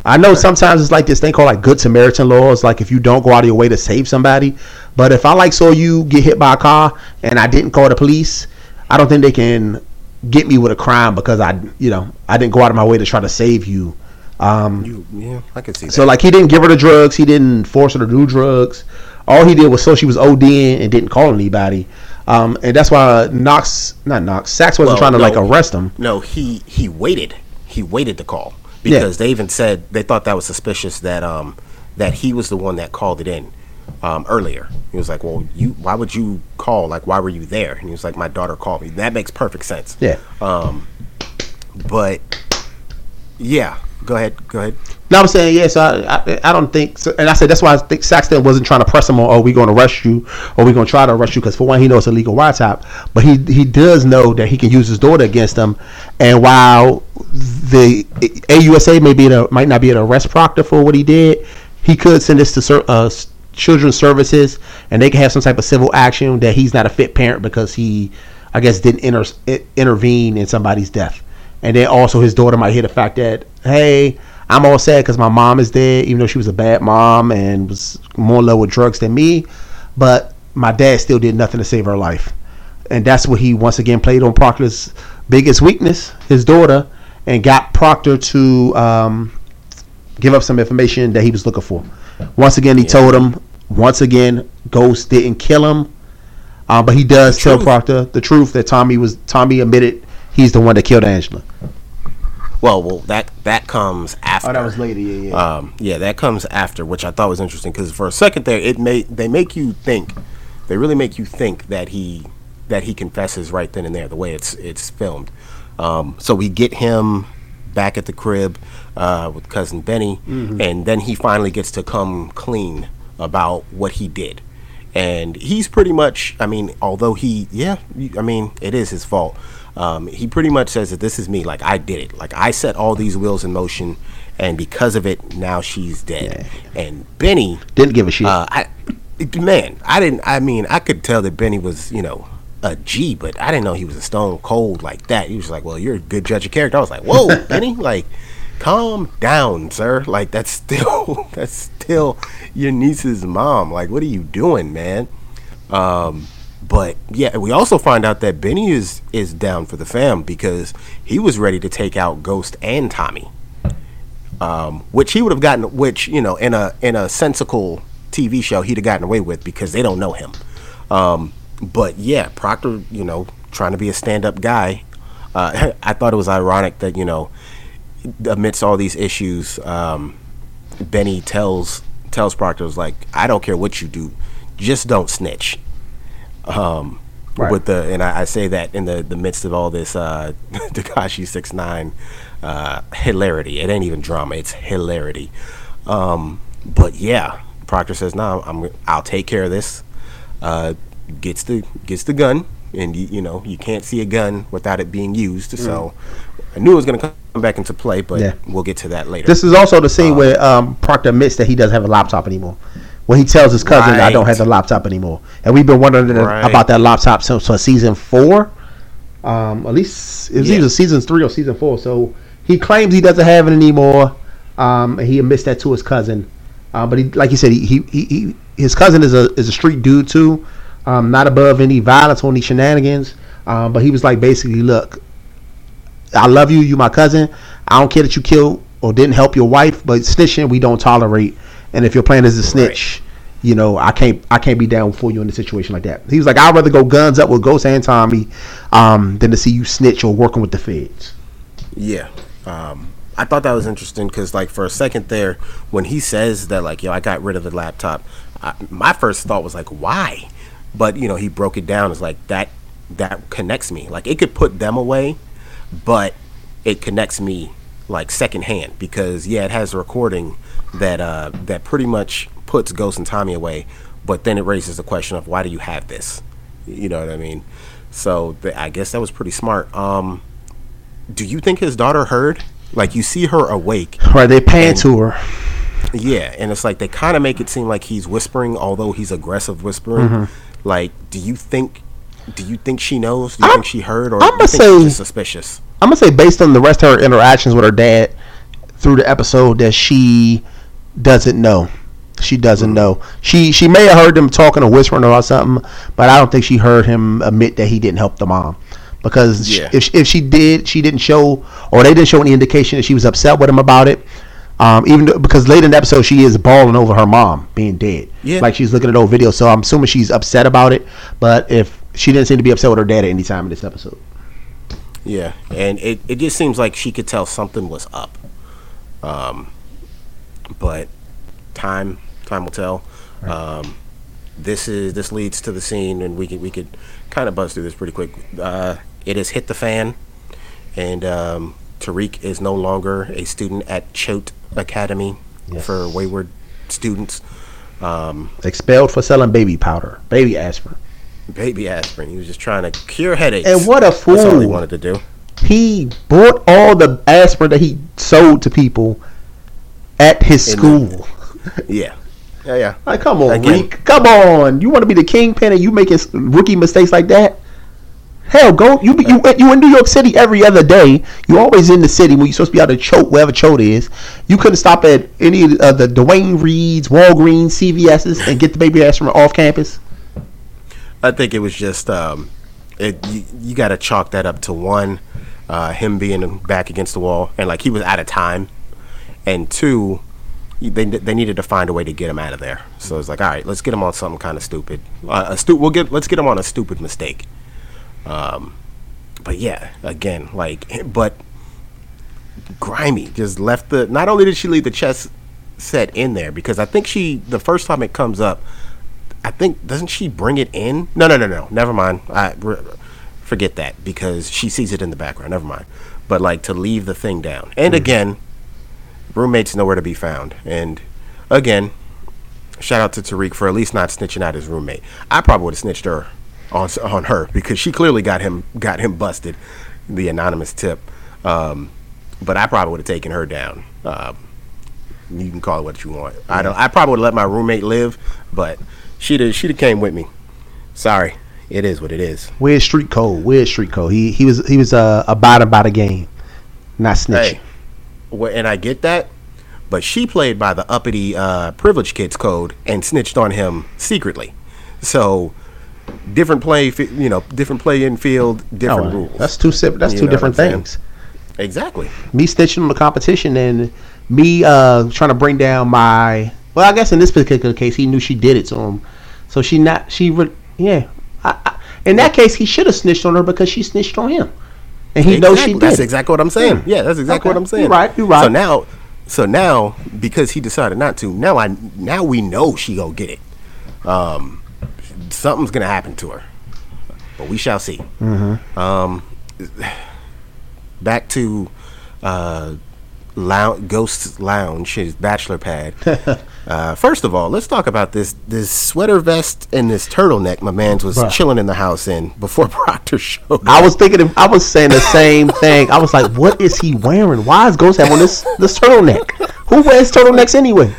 I know sometimes it's like this thing called like Good Samaritan laws, like if you don't go out of your way to save somebody. But if I like saw you get hit by a car and I didn't call the police, I don't think they can get me with a crime because I, you know, I didn't go out of my way to try to save you. Um, you, yeah, I can see that. so like he didn't give her the drugs, he didn't force her to do drugs. All he did was so she was ODing and didn't call anybody. Um, and that's why Knox, not Knox, Saxe wasn't Well, trying to like arrest him. no, he he waited. He waited to call Yeah. because they even said they thought that was suspicious that um that he was the one that called it in um earlier. He was like, "Well, you why would you call? Like, why were you there?" And he was like, "My daughter called me." That makes perfect sense. Yeah. Um, but yeah, go ahead, go ahead. No, I'm saying yes. I, I I don't think, so, and I said that's why I think Saxton wasn't trying to press him on. Oh, we going to arrest you, or we going to try to arrest you because for one, he knows it's a legal wiretap, but he he does know that he can use his daughter against him. And while the AUSA may be in a, might not be an arrest proctor for what he did, he could send this to uh, children's services, and they can have some type of civil action that he's not a fit parent because he, I guess, didn't inter- intervene in somebody's death. And then also his daughter might hear the fact that, hey, I'm all sad because my mom is dead, even though she was a bad mom and was more in love with drugs than me. But my dad still did nothing to save her life. And that's what he once again played on Proctor's biggest weakness, his daughter. and got Proctor to um, give up some information that he was looking for. Once again, he told him. Once again, Ghost didn't kill him, uh, but he does tell truth. Proctor the truth that Tommy was Tommy admitted he's the one that killed Angela. Well, well, that that comes after. Oh, that was later. Yeah, yeah. Um, yeah, that comes after, which I thought was interesting because for a second there, it may they make you think, they really make you think that he that he confesses right then and there the way it's it's filmed. Um, so we get him back at the crib uh, with cousin Benny, and then he finally gets to come clean about what he did. And he's pretty much, I mean, although he, yeah, I mean, it is his fault. Um, he pretty much says that this is me, like I did it, like I set all these wheels in motion, and because of it, now she's dead. And Benny, Didn't give a shit. uh, I, man, I didn't. I mean, I could tell that Benny was, you know, a G, but I didn't know he was a stone cold like that. He was like, "Well, you're a good judge of character." I was like, "Whoa, Benny, like, calm down, sir. Like, that's still that's still your niece's mom. Like, what are you doing, man?" Um, but yeah, we also find out that Benny is is down for the fam because he was ready to take out Ghost and Tommy um, which he would have gotten, which you know, in a in a sensical TV show, he'd have gotten away with because they don't know him. Um, but yeah, Proctor, you know, trying to be a stand-up guy. Uh, I thought it was ironic that you know, amidst all these issues, um, Benny tells tells Proctor was like, I don't care what you do, just don't snitch. Um, Right. with the and I, I say that in the the midst of all this uh, Tekashi six nine uh, hilarity. It ain't even drama; it's hilarity. Um, but yeah, Proctor says, "No, I'm I'll take care of this." Uh, gets the gets the gun, and you, you know you can't see a gun without it being used. So I knew it was going to come back into play, but Yeah. we'll get to that later. This is also the scene where um, Proctor admits that he doesn't have a laptop anymore. When he tells his cousin, "I don't have the laptop anymore," and we've been wondering Right. about that laptop since uh, season four. Um, at least it was Yeah. either season three or season four. So he claims he doesn't have it anymore. Um, and he admits that to his cousin. Uh, but he, like you said, he, he, he, he his cousin is a is a street dude too. Um, not above any violence or any shenanigans. Um, but he was like basically, look, I love you. You my cousin. I don't care that you killed or didn't help your wife, but snitching we don't tolerate. And if your plan is to snitch, you know I can't I can't be down for you in a situation like that. He was like, I'd rather go guns up with Ghost and Tommy um, than to see you snitch or working with the feds. Yeah. Um, I thought that was interesting because, like, for a second there, when he says that, like, yo, I got rid of the laptop, I, my first thought was like, why? But you know, he broke it down as like that. That connects me. Like, it could put them away, but it connects me like secondhand because yeah, it has a recording that uh, that pretty much puts Ghost and Tommy away, but then it raises the question of why do you have this? You know what I mean? So th- I guess that was pretty smart. Um, do you think his daughter heard? Like you see her awake, Right? They pan And- to her. yeah, and it's like they kind of make it seem like he's whispering, although he's aggressive whispering. Mm-hmm. Like, do you think? Do you think she knows? Do you I'm- think she heard, or you think say- she's suspicious? I'm gonna say based on the rest of her interactions with her dad through the episode that she doesn't know. She doesn't Mm. know. She she may have heard them talking or whispering about something, but I don't think she heard him admit that he didn't help the mom. Because Yeah. if if she did, she didn't show or they didn't show any indication that she was upset with him about it. Um, even though, because late in the episode she is bawling over her mom being dead. Yeah. Like she's looking at old videos, so I'm assuming she's upset about it. But if she didn't seem to be upset with her dad at any time in this episode. Yeah, and it, it just seems like she could tell something was up. Um, but time time will tell. Um, this is this leads to the scene, and we could we could kind of buzz through this pretty quick. Uh, it has hit the fan, and um, Tariq is no longer a student at Choate Academy Yes. for wayward students. Um, expelled for selling baby powder, baby aspirin. baby aspirin. He was just trying to cure headaches. And what a That's all he wanted to do. He bought all the aspirin that he sold to people at his In school. Yeah, yeah, yeah. Like, come on, Again. Reek. Come on. You want to be the kingpin and you making rookie mistakes like that? Hell, go. You you you in New York City every other day. You always in the city when you're supposed to be out of Choate wherever Choate is. You couldn't stop at any of the Duane Reades, Walgreens, CVS's and get the baby ass from off campus. I think it was just um, it. You, you got to chalk that up to one. uh, him being back against the wall, and like he was out of time, and two, they they needed to find a way to get him out of there. So it's like, all right, let's get him on something kind of stupid. Uh, a stu- we'll get let's get him on a stupid mistake. Um, but yeah, again, like, but grimy just left the. Not only did she leave the chess set in there because I think she the first time it comes up, I think doesn't she bring it in? No, no, no, no. Never mind. I forget that because she sees it in the background. Never mind. But like to leave the thing down, and mm again, roommates nowhere to be found. And again, shout out to Tariq for at least not snitching out his roommate. I probably would have snitched her on on her because she clearly got him got him busted. The anonymous tip. Um, but I probably would have taken her down. Uh, you can call it what you want. I don't. I probably would let my roommate live, but she'd have, she'd have came with me. Sorry, it is what it is. Weird street code. Weird street code. He he was he was uh, abiding by the game, not snitching. Hey, well, and I get that, but she played by the uppity uh, privilege kids code and snitched on him secretly. So different play, you know, different play in field, different oh, rules. That's two That's you two different things. Exactly. Me snitching on the competition and me uh, trying to bring down my. Well, I guess in this particular case, he knew she did it to him, so she not she re- yeah. I, I, in that case, he should have snitched on her because she snitched on him, and he exactly. knows she did. That's exactly what I'm saying. Yeah, yeah that's exactly okay. what I'm saying. You're right. You're right. So now, so now because he decided not to, now I now we know she go get it. Um, something's gonna happen to her, but we shall see. Mm-hmm. Um back to uh, Lounge, Ghost Lounge, his bachelor pad. uh, first of all, let's talk about this this sweater vest and this turtleneck my man's was Bruh. chilling in the house in before Proctor showed up. I was thinking, of, I was saying the same thing. I was like, what is he wearing? Why is Ghost having this this turtleneck? Who wears turtlenecks anyway?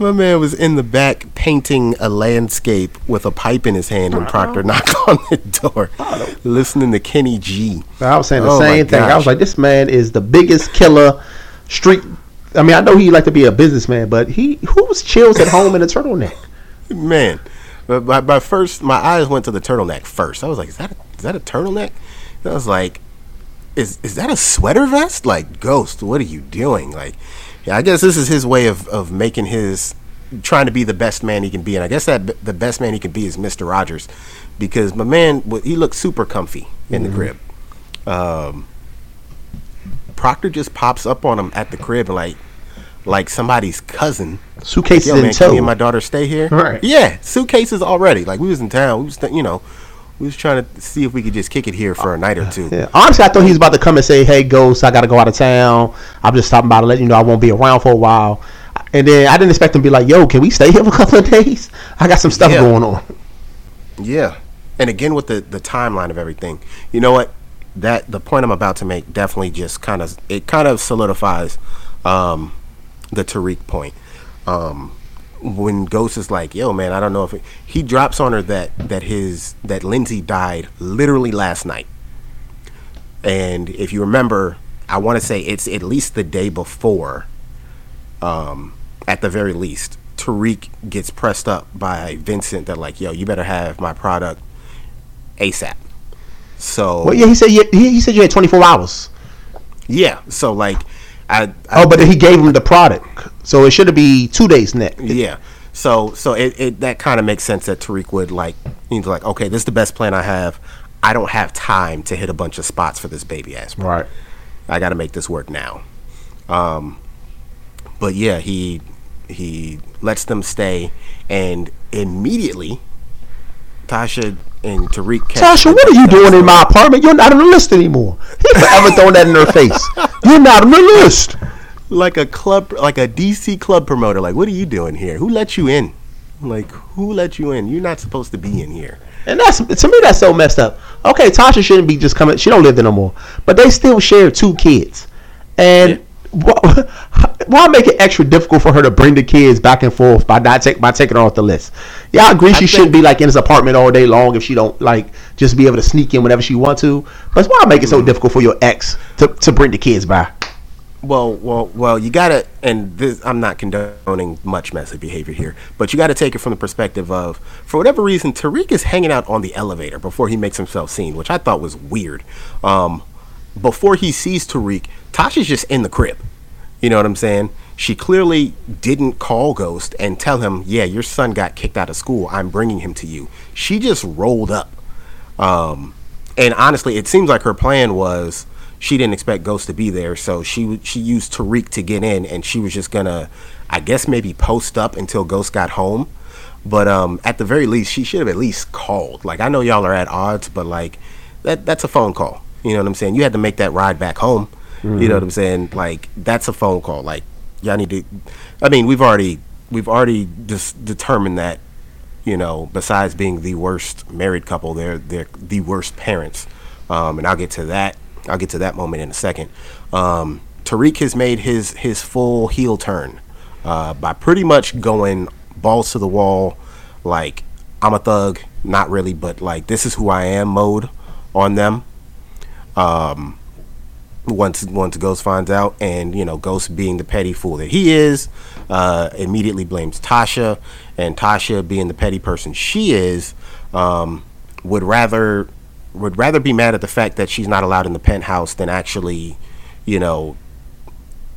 My man was in the back painting a landscape with a pipe in his hand when Proctor knocked on the door, listening to Kenny G. I was saying the oh same thing. I was like, this man is the biggest killer street. I mean, I know he like to be a businessman, but he who's chills at home in a turtleneck? Man, but my, my first, my eyes went to the turtleneck first. I was like, is that a, is that a turtleneck? And I was like, is is that a sweater vest? Like, Ghost, what are you doing? Like yeah, I guess this is his way of, of making his trying to be the best man he can be, and I guess that the best man he can be is Mister Rogers, because my man he looks super comfy in mm-hmm. the crib. Um, Proctor just pops up on him at the crib like like somebody's cousin. Suitcases like, in tow. Me and my daughter stay here. Right. Yeah, suitcases already. Like we was in town. We was you know we was trying to see if we could just kick it here for a night or two. Yeah. Honestly, I thought he was about to come and say, "Hey, Ghost, I got to go out of town. I'm just stopping by to let you know I won't be around for a while." And then I didn't expect him to be like, "Yo, can we stay here for a couple of days? I got some stuff yeah. going on." Yeah, and again with the the timeline of everything, you know what? That the point I'm about to make definitely just kind of it kind of solidifies um, the Tariq point. Um, when Ghost is like, "Yo, man, I don't know if it, he drops on her that that his that Lindsay died literally last night." And if you remember, I want to say it's at least the day before. Um, at the very least, Tariq gets pressed up by Vincent that like, "Yo, you better have my product ASAP." So, well, yeah, he said he, he said you had 24 hours. Yeah, so like I, I oh, but he gave him the product, so it should be two days next. Yeah. So so it, it that kind of makes sense that Tariq would like he's like okay this is the best plan I have. I don't have time to hit a bunch of spots for this baby ass. Right. I got to make this work now. Um, but yeah, he he lets them stay, and immediately Tasha and Tariq. Tasha, what are you doing in my apartment? You're not on the list anymore. He forever throwing that in her face. You're not on the list. Like a club, like a DC club promoter. Like, what are you doing here? Who let you in? Like, who let you in? You're not supposed to be in here. And that's to me, that's so messed up. Okay, Tasha shouldn't be just coming. She don't live there no more, but they still share two kids, and. Yeah why make it extra difficult for her to bring the kids back and forth by not take by taking her off the list? Yeah, I agree. She I shouldn't be like in his apartment all day long if she don't like just be able to sneak in whenever she wants to. But why make it so mm-hmm. difficult for your ex to, to bring the kids by? Well, well, well, you gotta, and this, I'm not condoning much messy behavior here, but you gotta take it from the perspective of, for whatever reason, Tariq is hanging out on the elevator before he makes himself seen, which I thought was weird. Um, before he sees Tariq, Tasha's just in the crib. You know what I'm saying? She clearly didn't call Ghost and tell him, "Yeah, your son got kicked out of school. I'm bringing him to you." She just rolled up. Um, and honestly, it seems like her plan was she didn't expect Ghost to be there, so she she used Tariq to get in, and she was just gonna, I guess, maybe post up until Ghost got home. But um, at the very least, she should have at least called. Like I know y'all are at odds, but like that that's a phone call. You know what I'm saying? You had to make that ride back home. Mm-hmm. You know what I'm saying? Like that's a phone call. Like y'all need to. I mean, we've already we've already just determined that. You know, besides being the worst married couple, they're they're the worst parents. Um, and I'll get to that I'll get to that moment in a second. Um, Tariq has made his his full heel turn uh, by pretty much going balls to the wall, like I'm a thug, not really, but like this is who I am mode on them. Um, once once Ghost finds out, and you know Ghost being the petty fool that he is, uh, immediately blames Tasha, and Tasha being the petty person she is, um, would rather would rather be mad at the fact that she's not allowed in the penthouse than actually, you know,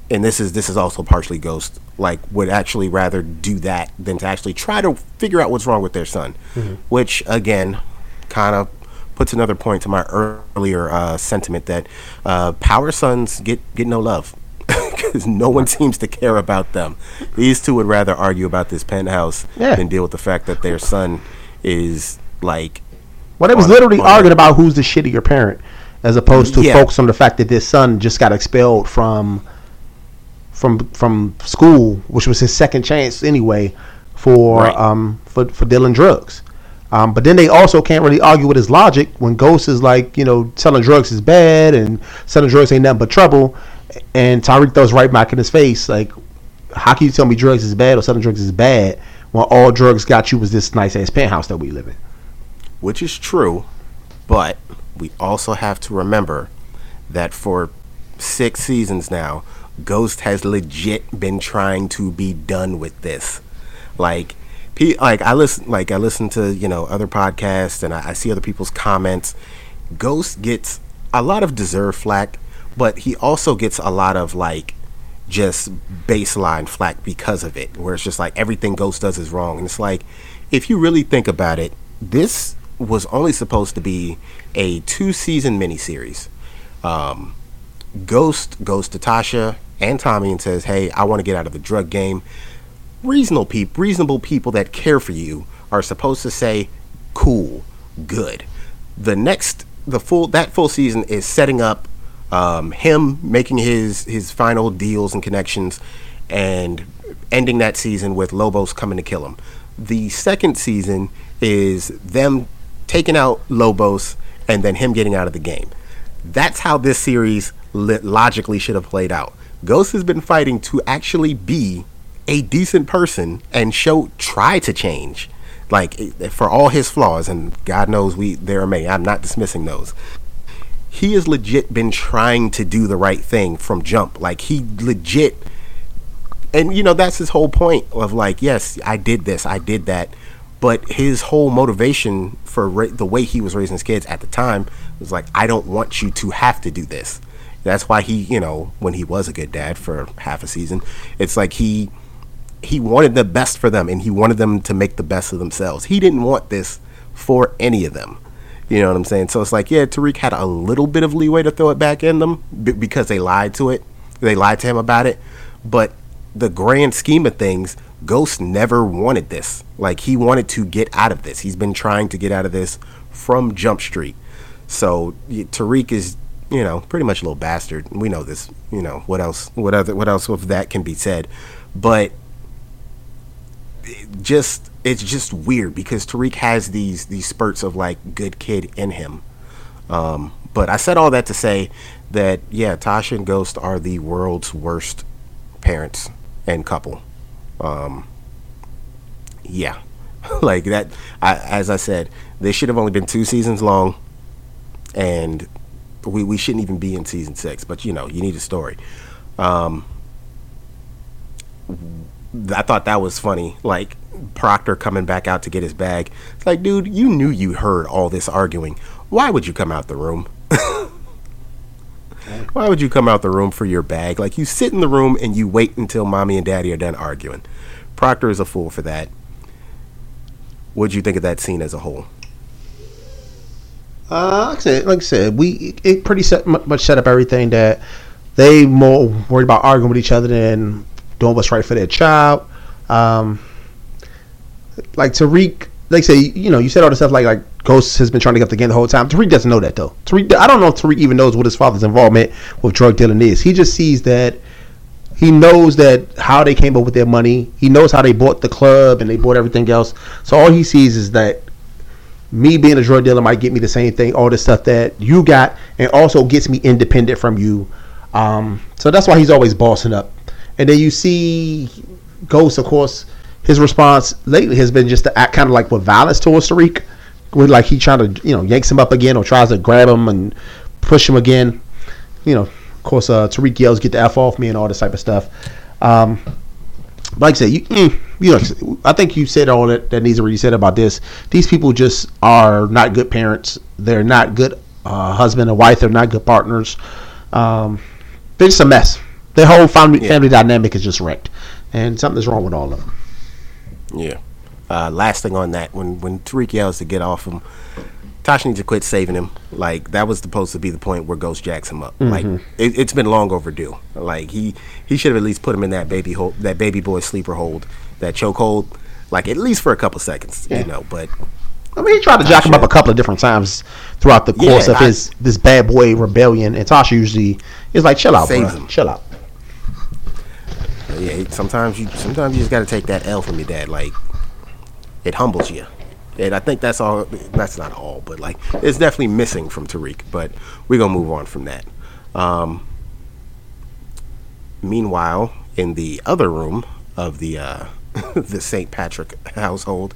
and this is this is also partially Ghost like would actually rather do that than to actually try to figure out what's wrong with their son, mm-hmm. which again, kind of puts another point to my earlier uh, sentiment that uh, power sons get get no love because no one seems to care about them. These two would rather argue about this penthouse yeah. than deal with the fact that their son is like well, they was literally arguing about who's the shittier parent, as opposed to yeah. focus on the fact that this son just got expelled from from from school, which was his second chance anyway for right. um for for dealing drugs. Um, but then they also can't really argue with his logic when Ghost is like, you know, selling drugs is bad and selling drugs ain't nothing but trouble, and Tariq throws right back in his face like, how can you tell me drugs is bad or selling drugs is bad when all drugs got you was this nice ass penthouse that we live in? which is true, but we also have to remember that for six seasons now, Ghost has legit been trying to be done with this. Like, like I listen, like I listen to you know other podcasts and I, I see other people's comments. Ghost gets a lot of deserved flack, but he also gets a lot of like just baseline flack because of it, where it's just like everything Ghost does is wrong, and it's like if you really think about it, this was only supposed to be a two season miniseries. Um, Ghost goes to Tasha and Tommy and says, Hey, I want to get out of the drug game. Reasonable people, reasonable people that care for you are supposed to say, Cool, good. The next, the full, that full season is setting up um, him making his his final deals and connections, and ending that season with Lobos coming to kill him. The second season is them taking out Lobos and then him getting out of the game. That's how this series logically should have played out. Ghost has been fighting to actually be a decent person and show try to change. Like for all his flaws, and God knows we there are many. I'm not dismissing those. He has legit been trying to do the right thing from jump. Like he legit and you know that's his whole point of like yes i did this i did that but his whole motivation for ra- the way he was raising his kids at the time was like, I don't want you to have to do this. That's why he, you know, when he was a good dad for half a season, it's like he he wanted the best for them and he wanted them to make the best of themselves. He didn't want this for any of them. You know what I'm saying? So it's like, yeah, Tariq had a little bit of leeway to throw it back in them b- because they lied to it. They lied to him about it. But the grand scheme of things, Ghost never wanted this. Like he wanted to get out of this. He's been trying to get out of this from Jump Street. So Tariq is, you know, pretty much a little bastard. We know this. You know what else? What other? What else of that can be said? But just it's just weird because Tariq has these these spurts of like good kid in him. Um, but I said all that to say that yeah, Tasha and Ghost are the world's worst parents and couple. Um, yeah, like that. I, as I said, they should have only been two seasons long, and we we shouldn't even be in season six. But you know, you need a story. Um, I thought that was funny. Like Proctor coming back out to get his bag. It's like, dude, you knew you heard all this arguing. Why would you come out the room? Why would you come out the room for your bag? Like you sit in the room and you wait until mommy and daddy are done arguing. Proctor is a fool for that. What'd you think of that scene as a whole? Uh, like I said, we it pretty set, much set up everything that they more worried about arguing with each other than doing what's right for their child. Um, like Tariq, like say, you know, you said all the stuff like like Ghost has been trying to get the game the whole time. Tariq doesn't know that though. Tariq, I don't know if Tariq even knows what his father's involvement with drug dealing is. He just sees that he knows that how they came up with their money. He knows how they bought the club and they bought everything else. So all he sees is that me being a drug dealer might get me the same thing, all the stuff that you got, and also gets me independent from you. Um, so that's why he's always bossing up. And then you see Ghost, of course, his response lately has been just to act kind of like with violence towards Tariq, with like he trying to you know yanks him up again or tries to grab him and push him again. You know, of course, uh, Tariq yells, "Get the f off me!" and all this type of stuff. Um, like I said, you, mm, you know, I think you said all that, that needs to be said about this. These people just are not good parents. They're not good uh, husband and wife. They're not good partners. Um, they're just a mess. Their whole family yeah. family dynamic is just wrecked, and something's wrong with all of them. Yeah. Uh, last thing on that, when when Tariq yells to get off him, Tasha needs to quit saving him. Like that was supposed to be the point where Ghost jacks him up. Mm-hmm. Like it, has been long overdue. Like he he should have at least put him in that baby hold, that baby boy sleeper hold, that choke hold, like at least for a couple seconds, yeah. you know. But I mean, he tried to jack him up a couple of different times throughout the course yeah, of I, his this bad boy rebellion, and Tasha usually is like, "Chill out, bro. Him. Chill out." Yeah, sometimes you sometimes you just got to take that L from your dad. Like it humbles you and I think that's all. That's not all, but like it's definitely missing from Tariq. But we're gonna move on from that. Um, meanwhile, in the other room of the uh, the St. Patrick household,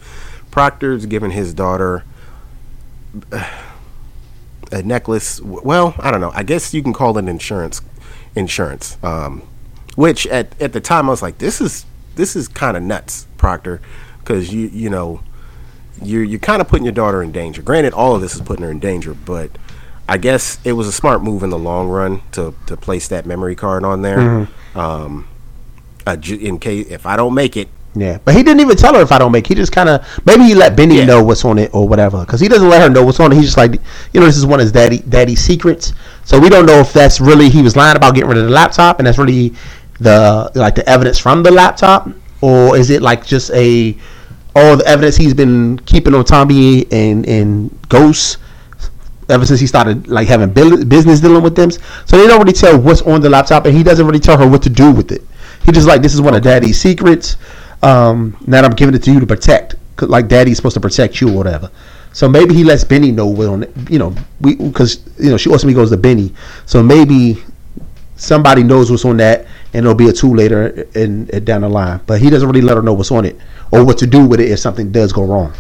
Proctor's giving his daughter a necklace. Well, I don't know. I guess you can call it insurance. Insurance. Um, which at at the time I was like, this is this is kind of nuts, Proctor, because you you know you're you're kind of putting your daughter in danger. Granted, all of this is putting her in danger, but I guess it was a smart move in the long run to to place that memory card on there. Mm-hmm. Um, uh, in case if I don't make it. Yeah, but he didn't even tell her if I don't make. He just kind of maybe he let Benny yeah. know what's on it or whatever, because he doesn't let her know what's on it. He's just like, you know, this is one of his daddy daddy's secrets. So we don't know if that's really he was lying about getting rid of the laptop, and that's really the like the evidence from the laptop, or is it like just a all the evidence he's been keeping on Tommy and and Ghost ever since he started like having business dealing with them. So they don't really tell what's on the laptop, and he doesn't really tell her what to do with it. He just like this is one of Daddy's secrets. Um, now I'm giving it to you to protect, like Daddy's supposed to protect you or whatever. So maybe he lets Benny know what on. You know, we because you know she ultimately goes to Benny. So maybe somebody knows what's on that, and it'll be a two later in, in down the line. But he doesn't really let her know what's on it or what to do with it if something does go wrong.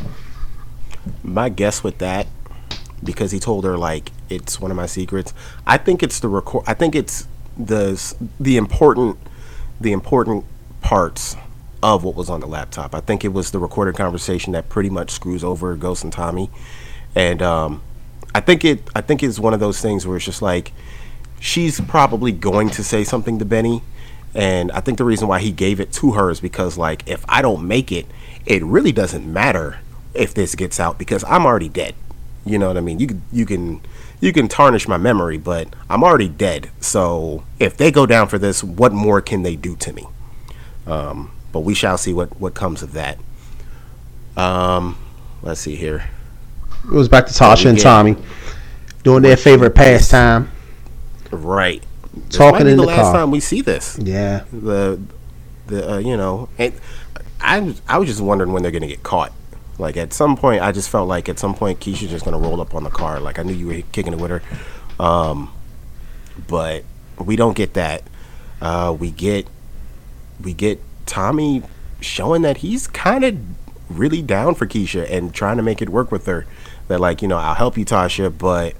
My guess with that, because he told her like it's one of my secrets. I think it's the record. I think it's the the important the important parts of what was on the laptop. I think it was the recorded conversation that pretty much screws over Ghost and Tommy, and um, I think it. I think it's one of those things where it's just like she's probably going to say something to Benny, and I think the reason why he gave it to her is because, like, if I don't make it, it really doesn't matter if this gets out because I'm already dead. You know what I mean? You you can you can tarnish my memory, but I'm already dead. So if they go down for this, what more can they do to me? Um, but we shall see what what comes of that. Um, let's see here. It was back to Tasha and Tommy doing their favorite pastime. Right talking in the, the last car. time we see this. Yeah. The the uh, you know, and I I was just wondering when they're gonna get caught. Like at some point, I just felt like at some point Keisha's just gonna roll up on the car. Like I knew you were kicking it with her, um, but we don't get that. Uh, we get we get Tommy showing that he's kind of really down for Keisha and trying to make it work with her. That like you know I'll help you Tasha, but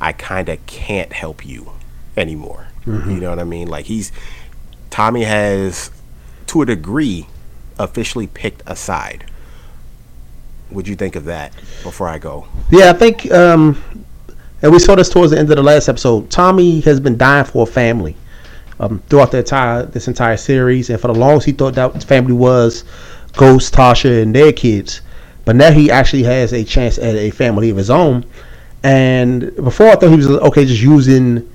I kind of can't help you anymore. Mm-hmm. You know what I mean? Like he's Tommy has, to a degree, officially picked a side. Would you think of that before I go? Yeah, I think um, and we saw this towards the end of the last episode. Tommy has been dying for a family um, throughout the entire this entire series, and for the longest he thought that family was Ghost, Tasha, and their kids. But now he actually has a chance at a family of his own. And before I thought he was okay just using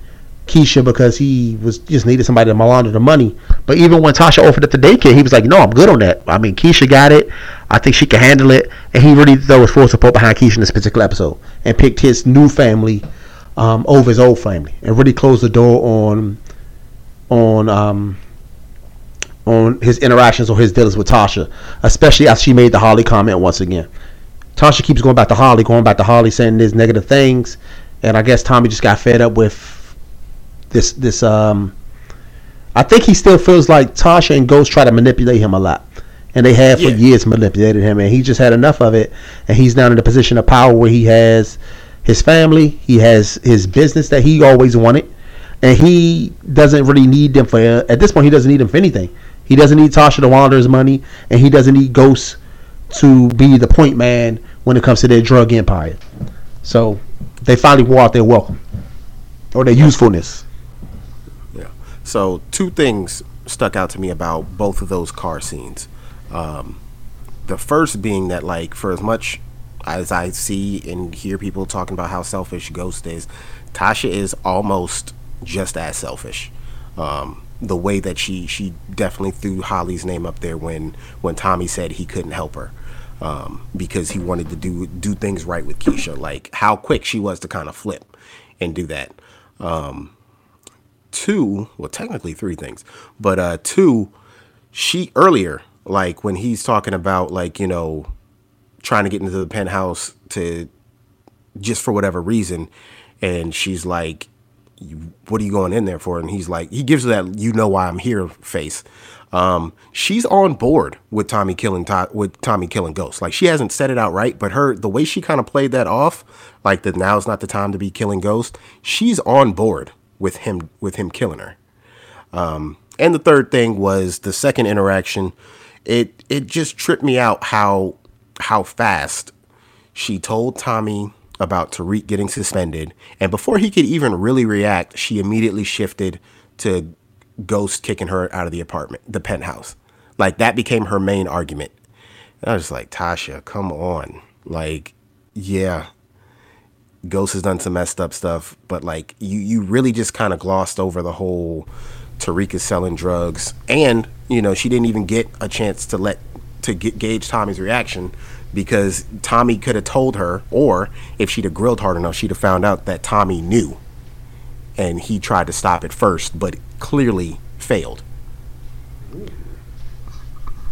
Keisha because he was just needed somebody to launder the money. But even when Tasha offered it to daycare, he was like, "No, I'm good on that. I mean, Keisha got it. I think she can handle it." And he really threw his full support behind Keisha in this particular episode and picked his new family um, over his old family and really closed the door on on um, on his interactions or his dealings with Tasha, especially as she made the Holly comment once again. Tasha keeps going back to Holly, going back to Holly, saying these negative things, and I guess Tommy just got fed up with this this um I think he still feels like Tasha and Ghost try to manipulate him a lot. And they have for Yeah. years manipulated him and he just had enough of it and he's now in a position of power where he has his family, he has his business that he always wanted, and he doesn't really need them for at this point he doesn't need them for anything. He doesn't need Tasha to launder his money and he doesn't need Ghost to be the point man when it comes to their drug empire. So they finally wore out their welcome. Or their usefulness. So two things stuck out to me about both of those car scenes. Um, the first being that, like, for as much as I see and hear people talking about how selfish Ghost is, Tasha is almost just as selfish. Um, the way that she she definitely threw Holly's name up there when when Tommy said he couldn't help her. Um, because he wanted to do do things right with Keisha, like how quick she was to kind of flip and do that. Um, two, well, technically three things, but uh, two, she earlier, like when he's talking about like you know, trying to get into the penthouse to just for whatever reason, and she's like, "What are you going in there for?" And he's like, he gives her that "you know why I'm here" face. Um, she's on board with Tommy killing To- with Tommy killing Ghost. Like she hasn't said it outright, but her the way she kind of played that off, like that now's not the time to be killing Ghost. She's on board with him with him killing her. Um, and the third thing was the second interaction. It it just tripped me out how how fast she told Tommy about Tariq getting suspended, and before he could even really react, she immediately shifted to Ghost kicking her out of the apartment, the penthouse. Like that became her main argument. And I was like, Tasha, come on. Like, yeah, Ghost has done some messed up stuff, but like you, you really just kind of glossed over the whole Tariq is selling drugs, and you know she didn't even get a chance to let to get, gauge Tommy's reaction because Tommy could have told her, or if she'd have grilled hard enough, she'd have found out that Tommy knew, and he tried to stop it first, but clearly failed.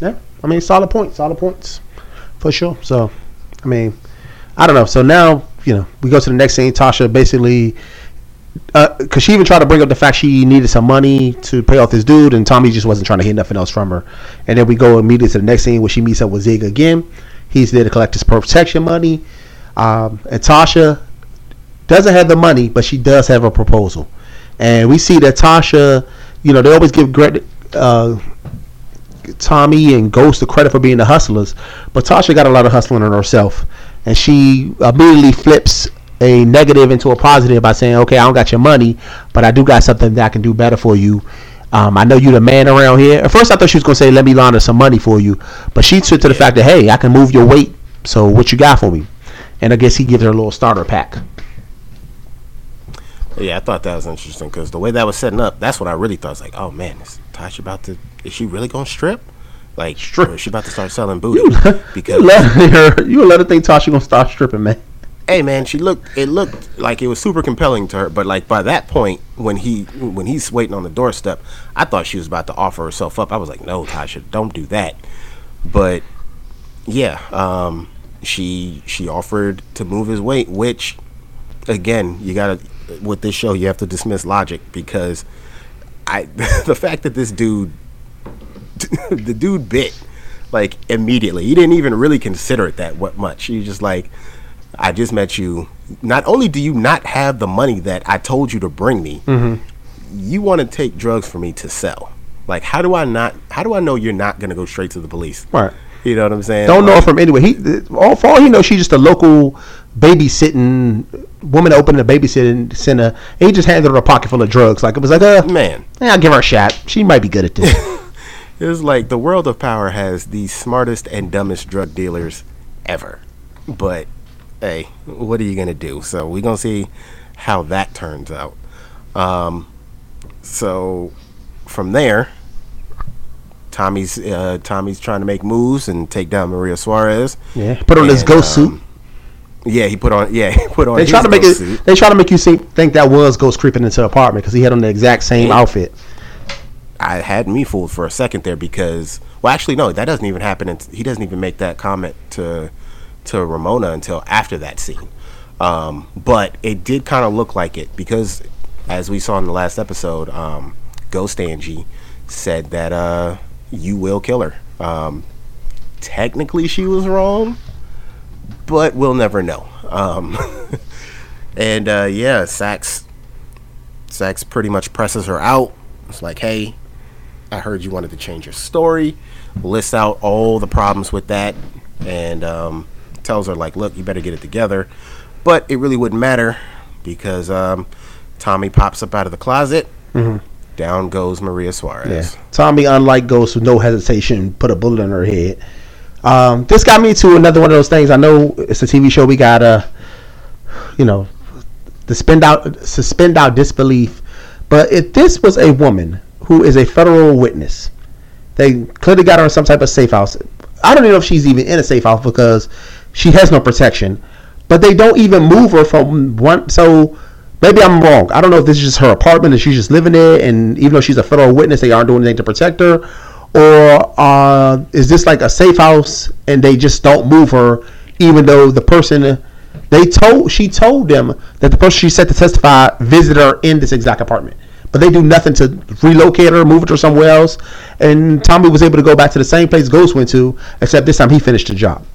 Yeah, I mean, solid points, solid points, for sure. So, I mean, I don't know. So now, you know, we go to the next scene. Tasha basically, because she even tried to bring up the fact she needed some money to pay off this dude, and Tommy just wasn't trying to hear nothing else from her. And then we go immediately to the next scene where she meets up with Zig again. He's there to collect his protection money, um, and Tasha doesn't have the money, but she does have a proposal. And we see that Tasha, you know, they always give credit. Uh, Tommy and Ghost the credit for being the hustlers, but Tasha got a lot of hustling on herself, and she immediately flips a negative into a positive by saying, "Okay, I don't got your money, but I do got something that I can do better for you. Um, I know you're the man around here." At first, I thought she was gonna say, "Let me launder some money for you," but she took to the fact that, "Hey, I can move your weight. So what you got for me?" And I guess he gives her a little starter pack. Yeah, I thought that was interesting because the way that was setting up, that's what I really thought. I was like, oh man, is Tasha about to? Is she really to strip? Like, Strip. she about to start selling booty? you because let her, you let her think Tasha gonna start stripping, man. hey man, she looked. It looked like it was super compelling to her. But like by that point, when he when he's waiting on the doorstep, I thought she was about to offer herself up. I was like, no, Tasha, don't do that. But yeah, um, she she offered to move his weight, which again, you gotta with this show, you have to dismiss logic because I the fact that this dude the dude bit like immediately. He didn't even really consider it that what much. He was just like, I just met you. Not only do you not have the money that I told you to bring me, you want to take drugs for me to sell. Like, how do I not? How do I know you're not gonna go straight to the police? Right. You know what I'm saying? Don't know Like, her from anywhere. He, all for all he knows, she's just a local babysitting woman to a babysitting center. And he just handed her a pocket full of drugs. Like it was like, uh, Man, yeah, I'll give her a shot. She might be good at this. it was like the world of power has the smartest and dumbest drug dealers ever. But hey, what are you gonna do? So we're gonna see how that turns out. Um, so from there, Tommy's uh, Tommy's trying to make moves and take down Maria Suarez. yeah, put on And, ghost suit. um, Yeah, he put on. Yeah, he put on. They his try to make it. suit. They try to make you see, think that was Ghost creeping into the apartment because he had on the exact same Yeah. outfit. I had me fooled for a second there because, well, actually, no, that doesn't even happen. unt- He doesn't even make that comment to to Ramona until after that scene. Um, but it did kind of look like it because, as we saw in the last episode, um, Ghost Angie said that uh, you will kill her. Um, technically, she was wrong, but we'll never know. Um, and uh, yeah, Saxe Saxe pretty much presses her out. It's like, hey, I heard you wanted to change your story. Lists out all the problems with that, and um, tells her like, look, you better get it together. But it really wouldn't matter because um, Tommy pops up out of the closet. Down goes Maria Suarez. Yeah. Tommy, unlike Ghost, with no hesitation, put a bullet in her head. Um, this got me to another one of those things. I know it's a TV show. We got to, you know, suspend out suspend our disbelief. But if this was a woman who is a federal witness, they clearly got her in some type of safe house. I don't even know if she's even in a safe house because she has no protection. But they don't even move her from one. So maybe I'm wrong. I don't know if this is just her apartment and she's just living there. And even though she's a federal witness, they aren't doing anything to protect her. Or uh, is this like a safe house and they just don't move her, even though the person they told she told them that the person she said to testify visited her in this exact apartment. But they do nothing to relocate her, move her to somewhere else. And Tommy was able to go back to the same place Ghost went to, except this time he finished the job.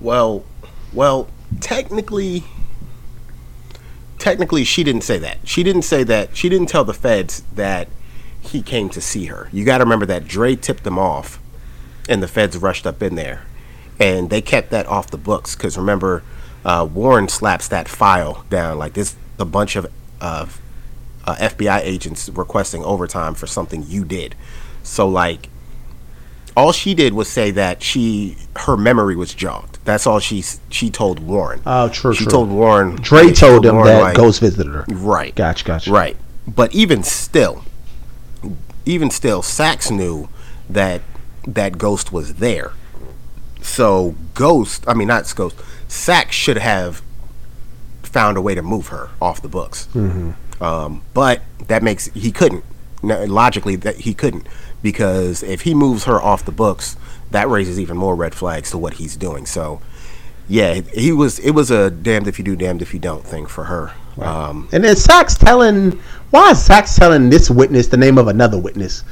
Well, well, technically, technically, she didn't say that. She didn't say that. She didn't tell the feds that he came to see her. You got to remember that Dre tipped them off, and the feds rushed up in there, and they kept that off the books because remember, uh, Warren slaps that file down like this. A bunch of of uh, FBI agents requesting overtime for something you did. So like all she did was say that she her memory was jogged. That's all she she told Warren. Oh, true, She true. told Warren. Dre told him Warren, that like- Ghost visited her. Right. Gotcha, gotcha. Right. But even still, even still, Saxe knew that that Ghost was there. So Ghost, I mean not Ghost, Saxe should have found a way to move her off the books. Um, but that makes he couldn't. No, logically, that he couldn't because if he moves her off the books, that raises even more red flags to what he's doing. So, yeah, he was. It was a damned if you do, damned if you don't thing for her. Um, And then Saxe telling why is Saxe telling this witness the name of another witness?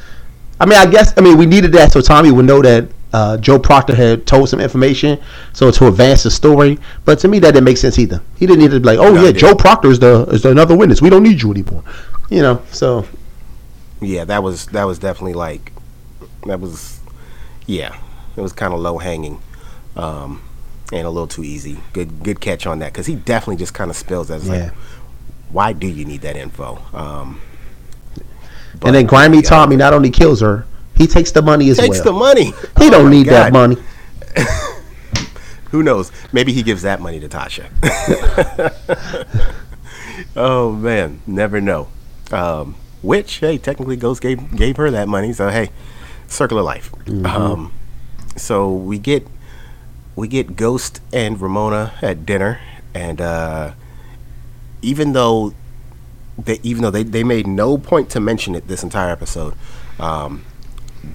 I mean, I guess I mean we needed that so Tommy would know that uh, Joe Proctor had told some information, so to advance the story. But to me, that didn't make sense either. He didn't need to be like, oh No, yeah, Joe. Proctor is the is the another witness. We don't need you anymore. You know, so yeah, that was that was definitely like that was yeah, it was kind of low hanging, um, and a little too easy. Good good catch on that because he definitely just kind of spills that. It's Yeah. like, why do you need that info? Um, and then Grimy yeah, Tommy not only kills her, he takes the money as takes well. Takes the money. he Oh don't need that money. Who knows? Maybe he gives that money to Tasha. oh man, never know. Um, which hey, technically Ghost gave gave her that money, so hey, circle of life. Um, so we get we get Ghost and Ramona at dinner, and uh, even though they even though they, they made no point to mention it this entire episode, um,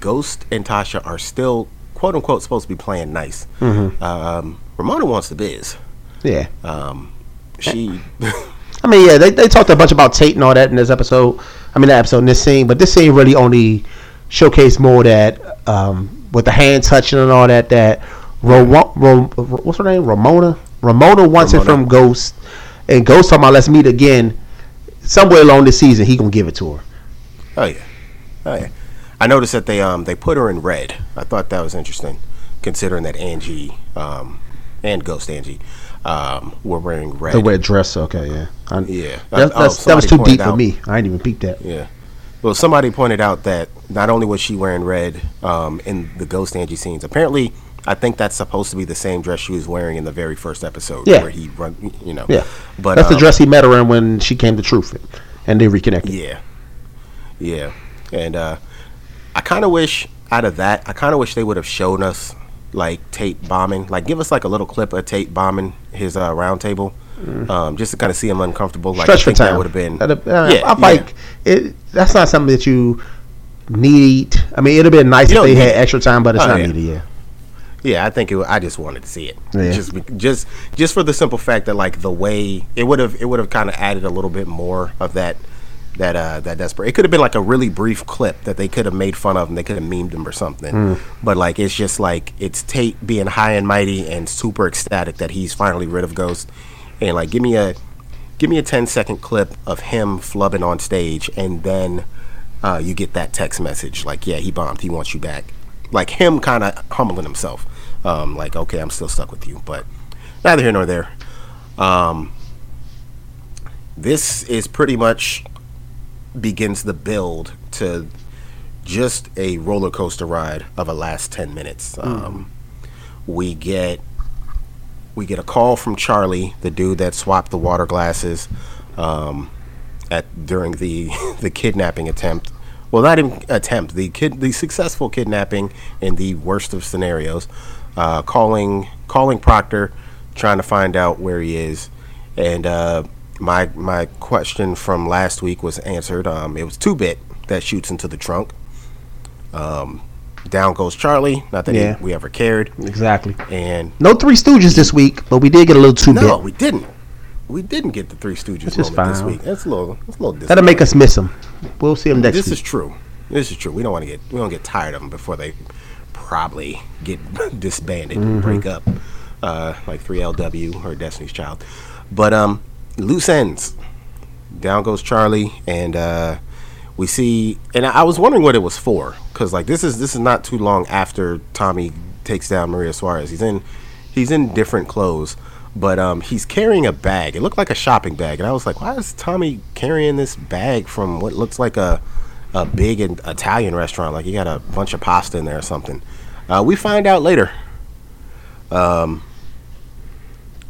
Ghost and Tasha are still quote unquote supposed to be playing nice. Um, Ramona wants the biz. Yeah. Um, she I mean, yeah, they, they talked a bunch about Tate and all that in this episode. I mean, that episode in this scene, but this scene really only showcased more that um, with the hand touching and all that. That Ro, Ro, what's her name? Ramona. Ramona wants it from Ghost, and Ghost talking about let's meet again somewhere along this season. He gonna give it to her. oh yeah, oh yeah. I noticed that they um they put her in red. I thought that was interesting, considering that Angie um and Ghost Angie um, were wearing red. The red dress. Okay, yeah. I, Yeah. That, Oh, that was too deep for me. I didn't even peep that. Yeah. Well, somebody pointed out that not only was she wearing red um, in the Ghost Angie scenes, apparently, I think that's supposed to be the same dress she was wearing in the very first episode. Yeah. Where he run, you know. Yeah, But that's the um, dress he met her in when she came to Truth, and they reconnected. Yeah. Yeah. And uh, I kind of wish out of that, I kind of wish they would have shown us like Tate bombing, like give us like a little clip of Tate bombing his uh, round table, um, just to kind of see him uncomfortable. Like Mm. Stretch I for think time that would have been. Uh, yeah, I'm yeah. like, it, that's not something that you need. I mean, it'd have been nice You if they had it. extra time, but it's Oh, not yeah. needed. Yeah, Yeah, I think it, I just wanted to see it. Yeah. Just just just for the simple fact that like the way it would have it would have kind of added a little bit more of that that uh that desperate. It could have been like a really brief clip that they could have made fun of and they could have memed him or something. Hmm. But like it's just like it's Tate being high and mighty and super ecstatic that he's finally rid of Ghost. And like give me a give me a 10 second clip of him flubbing on stage and then uh, you get that text message like yeah he bombed he wants you back like him kind of humbling himself um, like okay i'm still stuck with you but neither here nor there um, this is pretty much begins the build to just a roller coaster ride of a last 10 minutes um, we get we get a call from Charlie, the dude that swapped the water glasses um, at during the the kidnapping attempt. Well, not even attempt the kid the successful kidnapping in the worst of scenarios. Uh, calling calling Proctor, trying to find out where he is, and uh, my my question from last week was answered. Um, it was two bit that shoots into the trunk. Um, down goes Charlie. Not that he- we ever cared. exactly. And No Three Stooges this week, but we did get a little two bit. no, we didn't. We didn't get the Three Stooges Which moment this week. That's a little. That's a little. That'll make us miss them. We'll see them next This week. is true. This is true. We don't want to get. We don't get tired of them before they probably get disbanded and break up, uh, like 3LW or Destiny's Child. But um, loose ends. Down goes Charlie, and uh, we see. And I was wondering what it was for, because like this is this is not too long after Tommy takes down Maria Suarez. He's in he's in different clothes, but um, he's carrying a bag. It looked like a shopping bag, and I was like, why is Tommy carrying this bag from what looks like a a big Italian restaurant? Like he got a bunch of pasta in there or something. Uh, we find out later. Um,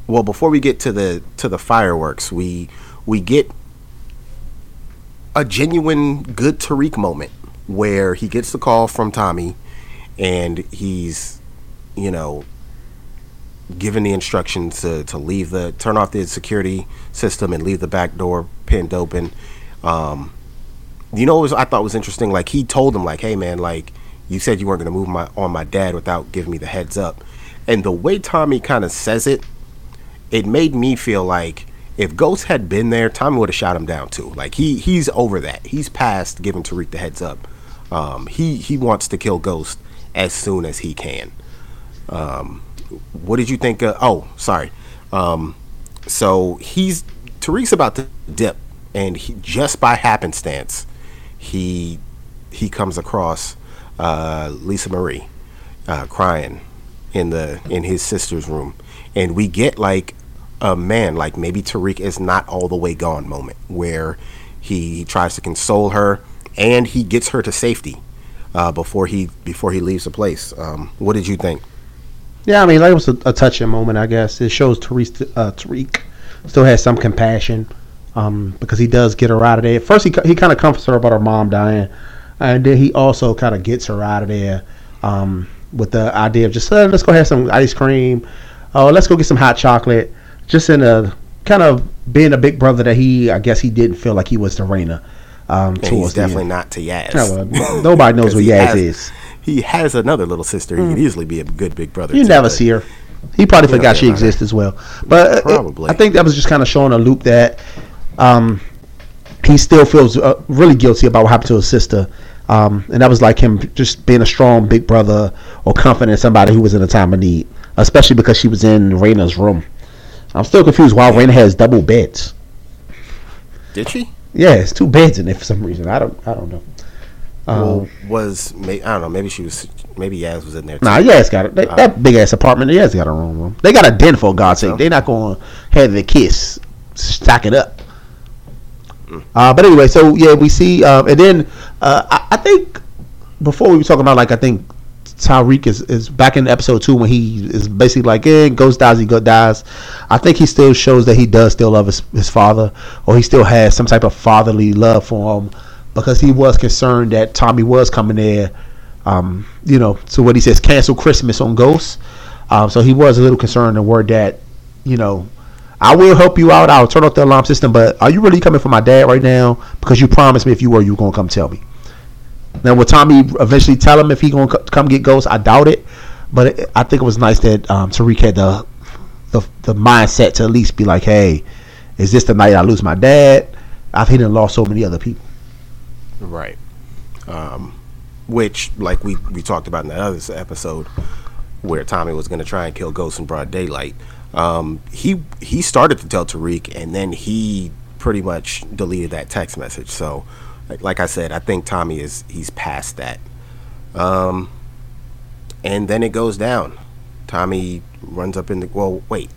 well, before we get to the to the fireworks, we we get a genuine good Tariq moment where he gets the call from Tommy, and he's, you know, given the instructions to, to leave the turn off the security system and leave the back door pinned open. Um, you know, was, I thought was interesting. Like he told him, like, "Hey, man, like you said you weren't going to move my on my dad without giving me the heads up," and the way Tommy kind of says it, it made me feel like if Ghost had been there, Tommy would have shot him down too. Like he he's over that. He's past giving Tariq the heads up. Um, he he wants to kill Ghost as soon as he can. Um, what did you think? Of, oh, sorry. Um, so he's Tariq's about to dip, and he, just by happenstance, he he comes across uh, Lisa Marie uh, crying in the in his sister's room, and we get like a man like maybe Tariq is not all the way gone moment where he tries to console her and he gets her to safety uh, before he before he leaves the place. Um, what did you think? Yeah, I mean, like, it was a, a touching moment, I guess. It shows Tariq, uh, Tariq still has some compassion um, because he does get her out of there. First, he, he kind of comforts her about her mom dying, and then he also kind of gets her out of there um, with the idea of just, uh, let's go have some ice cream. Oh, let's go get some hot chocolate. Just in a kind of being a big brother that he, I guess he didn't feel like he was to Raina. Um, And he's the end. definitely not to Yaz. Yeah, well, nobody knows what Yaz has- is. He has another little sister. He could easily be a good big brother. You to, never see her. He probably forgot she hear about her. exists as well. But uh, it- Probably. I think that was just kind of showing a loop that um, he still feels uh, really guilty about what happened to his sister. Um, and that was like him just being a strong big brother or comforting somebody who was in a time of need, especially because she was in Raina's room. I'm still confused why Raina has double beds. Did she? Yeah, it's two beds in there for some reason. I don't I don't know. well, was I don't know. Maybe she was. Maybe Yaz was in there. Too. Nah, Yaz got it. They, that big ass apartment. Yaz got a room. room. They got a den for God's sake. They're not going to have the kiss, stack it up. Uh, but anyway, so yeah, we see, um, and then uh, I, I think before we were talking about like I think Tariq is, is back in episode two when he is basically like, eh, Ghost dies, he go dies. I think he still shows that he does still love his, his father, or he still has some type of fatherly love for him because he was concerned that Tommy was coming there, um, you know, so what he says, cancel Christmas on Ghost. Um, so he was a little concerned and worried that, you know, I will help you out. I'll turn off the alarm system, but are you really coming for my dad right now? Because you promised me if you were, you were to come tell me. Now, will Tommy eventually tell him if he gonna come get Ghost? I doubt it, but it, I think it was nice that um, Tariq had the, the the mindset to at least be like, "Hey, is this the night I lose my dad?" I've and lost so many other people. Right. Um, which, like we we talked about in that other episode, where Tommy was to try and kill Ghost in broad daylight. Um, he he started to tell Tariq, and then he pretty much deleted that text message. So like, like I said, I think Tommy is he's past that. Um, and then it goes down. Tommy runs up in the well. Wait,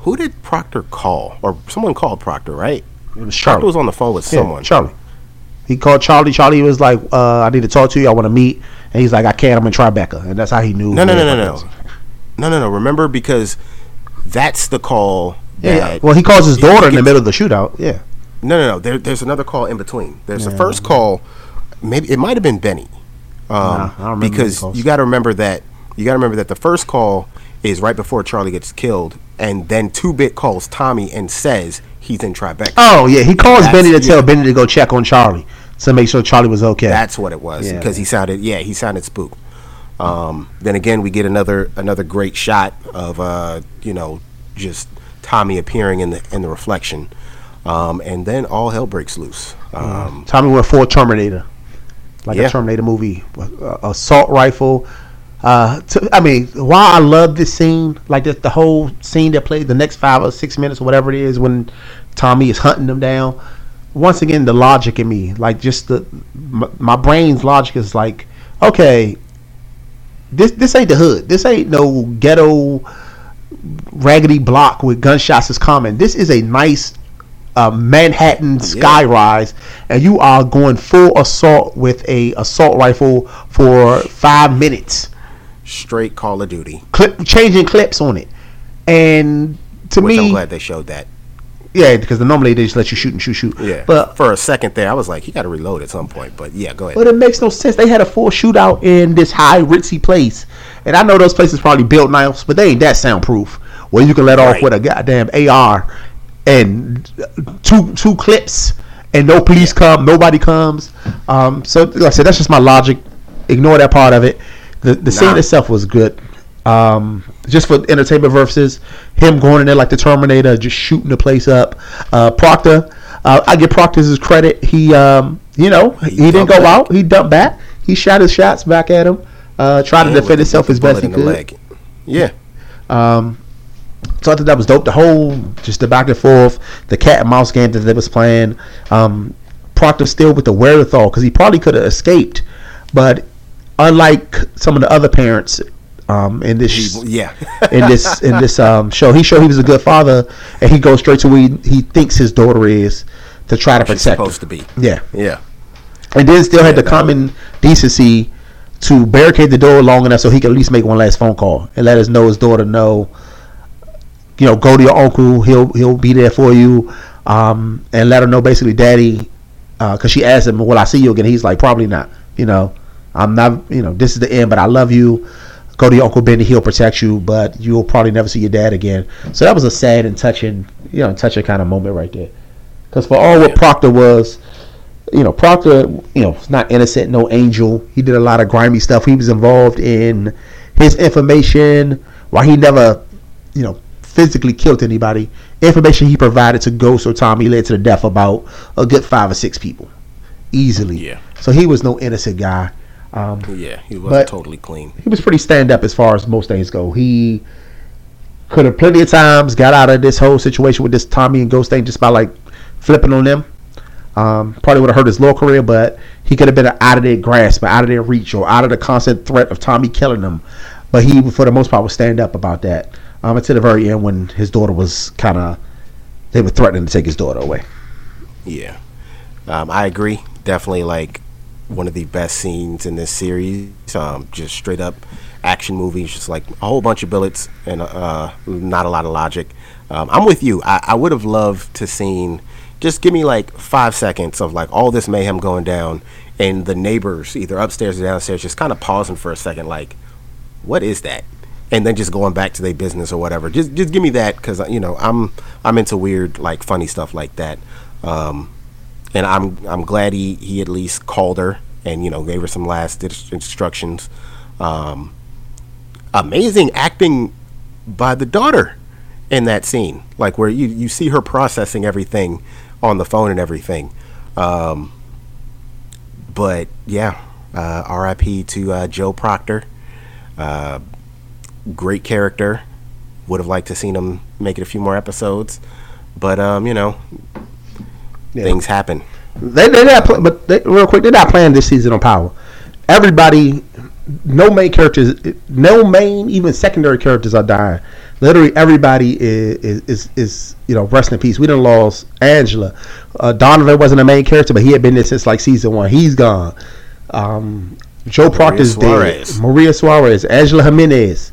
who did Proctor call? Or someone called Proctor, right? It was Charlie. Proctor was on the phone with Yeah, someone. Charlie. He called Charlie. Charlie was like, uh, "I need to talk to you. I want to meet." And he's like, "I can't. I'm in Tribeca." And that's how he knew. No, no, no, no, no, no, no, no. Remember because that's the call. Yeah. Well, he calls his daughter in the middle of the shootout. Yeah. No, no, no. There, there's another call in between. There's the first call. Maybe it might have been Benny, um, Nah, I don't remember because you got to remember that you got to remember that the first call is right before Charlie gets killed, and then Two Bit calls Tommy and says he's in Tribeca. Oh yeah, he calls That's- Benny to tell yeah. Benny to go check on Charlie to make sure Charlie was okay. That's what it was Yeah. because he sounded yeah he sounded spooked. Um, then again, we get another another great shot of uh, you know just Tommy appearing in the in the reflection, um, and then all hell breaks loose. Um, Tommy went full Terminator, like Yeah. a Terminator movie, assault rifle. Uh, to, I mean, why I love this scene, like the, the whole scene that plays the next five or six minutes or whatever it is when Tommy is hunting them down. Once again, the logic in me, like just the my, my brain's logic is like, okay, this this ain't the hood. This ain't no ghetto raggedy block with gunshots is common. This is a nice uh, Manhattan skyrise, and you are going full assault with a assault rifle for five minutes, straight Call of Duty. clip changing clips on it. And to Which I'm me, glad they showed that. Yeah, because normally they just let you shoot and shoot, shoot. Yeah. but for a second there, I was like, he got to reload at some point. But yeah, go ahead. But it makes no sense. They had a full shootout in this high ritzy place, and I know those places probably built nice, but they ain't that soundproof. Where you can let off Right. with a goddamn AR and two two clips, and no police come, nobody comes. Um, so like I said, that's just my logic. Ignore that part of it. The the scene itself was good. Um, just for entertainment purposes, him going in there like the Terminator, just shooting the place up. Uh, Proctor, uh, I give Proctor his credit. He, um, you know, he, didn't go back. out. He dumped back. He shot his shots back at him. Uh, tried to And defend himself as best he could. leg. Yeah. Um, so I thought that was dope. The whole, just the back and forth, the cat and mouse game that they was playing. Um, Proctor still with the wherewithal because he probably could have escaped, but unlike some of the other parents um, in this yeah. in this in this um, show, he showed he was a good father, and he goes straight to where he, he thinks his daughter is to try to She's protect her. supposed to be. Yeah, Yeah. and then still had Yeah, the that common decency to barricade the door long enough so he could at least make one last phone call and let us know his daughter know. You know, go to your uncle. He'll he'll be there for you, um, and let her know basically, daddy, because she asked him, "Will I see you again?" He's like, "Probably not." You know, I'm not. You know, this is the end, but I love you. Go to your uncle Benny. He'll protect you, but you'll probably never see your dad again. So that was a sad and touching, you know, touching kind of moment right there. Because for all what Proctor was, you know, Proctor, you know, not innocent, no angel. He did a lot of grimy stuff. He was involved in his information while he never, you know, physically killed anybody. Information he provided to Ghost or Tommy led to the death of about a good five or six people, easily. Yeah. So he was no innocent guy. Um, Yeah. He wasn't totally clean. he was pretty stand up as far as most things go. He could have plenty of times got out of this whole situation with this Tommy and Ghost thing just by like flipping on them. Um, probably would have hurt his law career, but he could have been out of their grasp, out of their reach, or out of the constant threat of Tommy killing them. But he, for the most part, would stand up about that um, until the very end when his daughter was kind of they were threatening to take his daughter away. Yeah, um, I agree. Definitely like one of the best scenes in this series. Um, just straight up action movies, just like a whole bunch of bullets and uh, not a lot of logic. Um, I'm with you. I, I would have loved to seen. Just give me like five seconds of like all this mayhem going down, and the neighbors either upstairs or downstairs just kind of pausing for a second, like, what is that? And then just going back to their business or whatever. Just just give me that because you know I'm I'm into weird like funny stuff like that. Um, and I'm I'm glad he, he at least called her and you know gave her some last instructions. Um, amazing acting by the daughter in that scene, like where you you see her processing everything on the phone and everything. Um, but yeah, uh, R.I.P. to uh, Joe Proctor. Uh, great character. Would have liked to seen him make it a few more episodes, but um, you know, yeah. things happen. They they not play, but they, real quick, they're not playing this season on Power. Everybody, no main characters, no main even secondary characters are dying. Literally everybody is is, is, is you know rest in peace. We done lost Angela. Uh, Donovan wasn't a main character, but he had been there since like season one. He's gone. Um, Joe Proctor's dead. Maria Suarez, Angela Jimenez.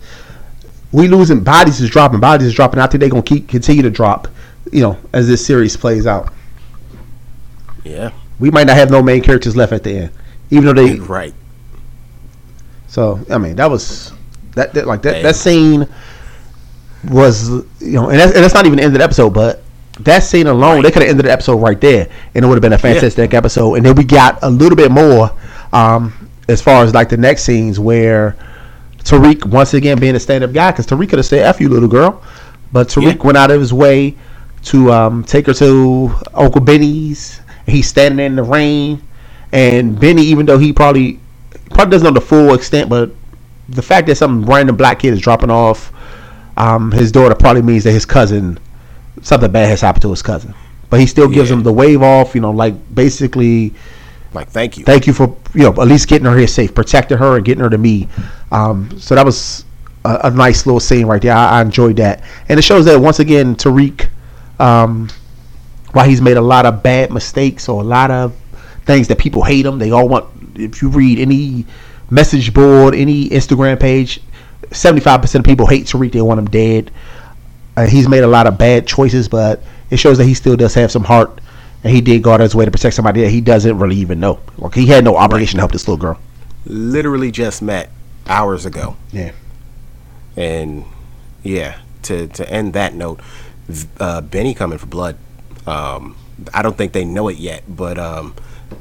We losing bodies is dropping. Bodies is dropping. I think they're gonna keep continue to drop. You know, as this series plays out. Yeah. We might not have no main characters left at the end, even though they right. So I mean, that was that, that like that that scene was you know, and that's, and that's not even the end of the episode, but that scene alone, right. they could have ended the episode right there, and it would have been a fantastic yeah. episode. And then we got a little bit more um, as far as like the next scenes where Tariq once again being a stand-up guy because Tariq could have said "f you, little girl," but Tariq yeah. went out of his way to um, take her to Uncle Benny's he's standing in the rain, and Benny, even though he probably probably doesn't know the full extent, but the fact that some random black kid is dropping off um, his daughter probably means that his cousin something bad has happened to his cousin. But he still gives yeah. him the wave off, you know, like basically like thank you, thank you for you know at least getting her here safe, protecting her and getting her to me. Um, so that was a, a, nice little scene right there. I, I, enjoyed that, and it shows that once again Tariq um, why he's made a lot of bad mistakes or a lot of things that people hate him. They all want. If you read any message board, any Instagram page, seventy-five percent of people hate Tariq. They want him dead. Uh, he's made a lot of bad choices, but it shows that he still does have some heart, and he did go out of his way to protect somebody that he doesn't really even know. Like he had no obligation to help this little girl. Literally just met hours ago. Yeah. And yeah, to to end that note, uh, Benny coming for blood. Um, I don't think they know it yet, but um,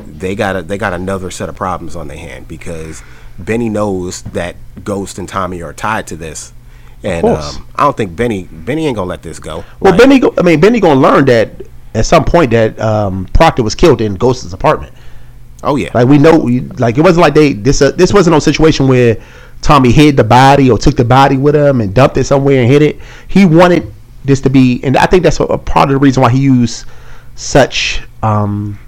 they got a, they got another set of problems on their hand because Benny knows that Ghost and Tommy are tied to this, and um, I don't think Benny Benny ain't gonna let this go. Well, like, Benny, go, I mean, Benny gonna learn that at some point that um, Proctor was killed in Ghost's apartment. Oh yeah, like we know, like it wasn't like they this uh, this wasn't no situation where Tommy hid the body or took the body with him and dumped it somewhere and hid it. He wanted this to be, and I think that's a, a part of the reason why he used such um,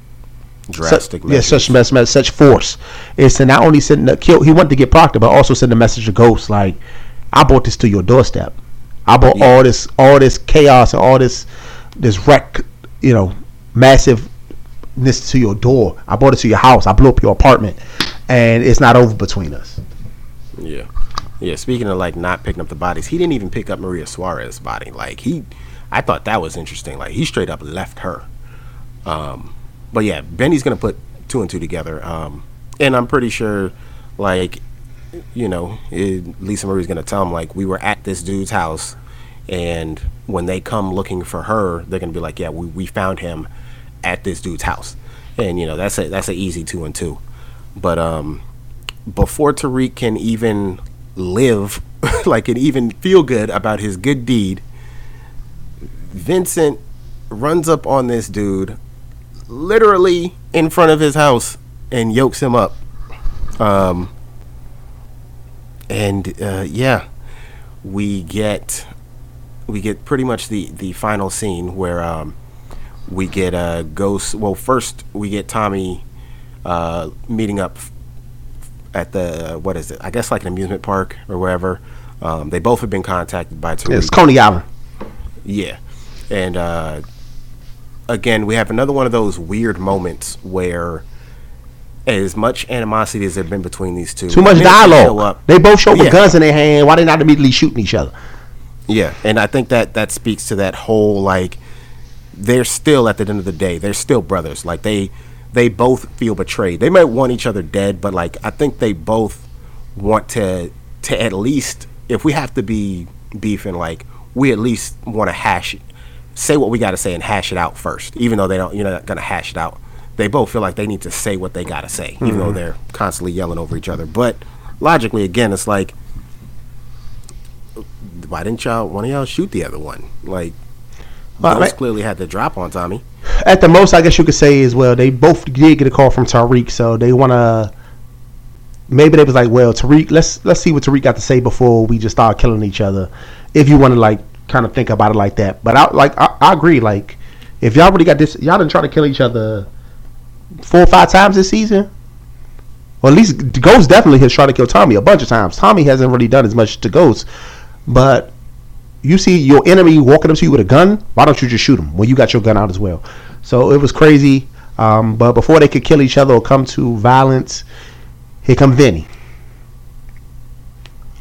drastic, such, yeah, such mess, such force is to not only send the kill. He wanted to get Proctor, but also send a message to Ghost like, "I brought this to your doorstep. I brought yeah. all this, all this chaos and all this, this wreck, you know, massiveness to your door. I brought it to your house. I blew up your apartment, and it's not over between us." Yeah. Yeah, speaking of like not picking up the bodies, he didn't even pick up Maria Suarez's body. Like he, I thought that was interesting. Like he straight up left her. Um, but yeah, Benny's gonna put two and two together. Um, and I'm pretty sure, like, you know, it, Lisa Marie's gonna tell him like we were at this dude's house, and when they come looking for her, they're gonna be like, yeah, we, we found him at this dude's house, and you know that's a that's an easy two and two. But um, before Tariq can even live like and even feel good about his good deed, Vincent runs up on this dude literally in front of his house and yokes him up. Um, and uh, yeah, we get we get pretty much the the final scene where um, we get uh, Ghost. Well, first we get Tommy uh, meeting up at the what is it? I guess like an amusement park or wherever. Um, they both have been contacted by Tariq. It's Coney Island. Yeah, and uh, again, we have another one of those weird moments where, as much animosity as there been between these two, Too much dialogue. up- They both show with Yeah. guns in their hand. Why they not immediately shooting each other? Yeah, and I think that that speaks to that whole like they're still at the end of the day they're still brothers. Like they they both feel betrayed. They might want each other dead, but like I think they both want to to at least if we have to be beefing, like we at least want to hash it, say what we got to say and hash it out first. Even though they don't, you're not gonna hash it out. They both feel like they need to say what they got to say, even though mm-hmm. they're constantly yelling over each other. But logically, again, it's like why didn't y'all one of y'all shoot the other one? Like Well, those I- clearly had the drop on Tommy. At the most, I guess you could say is well, they both did get a call from Tariq, so they want to. Maybe they was like, well, Tariq, let's let's see what Tariq got to say before we just start killing each other. If you want to like kind of think about it like that, but I like I, I agree. Like, if y'all already got this, y'all done try to kill each other four or five times this season. Well, at least Ghost definitely has tried to kill Tommy a bunch of times. Tommy hasn't really done as much to Ghost, but you see your enemy walking up to you with a gun, why don't you just shoot him when you got your gun out as well? So it was crazy. Um, but before they could kill each other or come to violence, here come Vinny.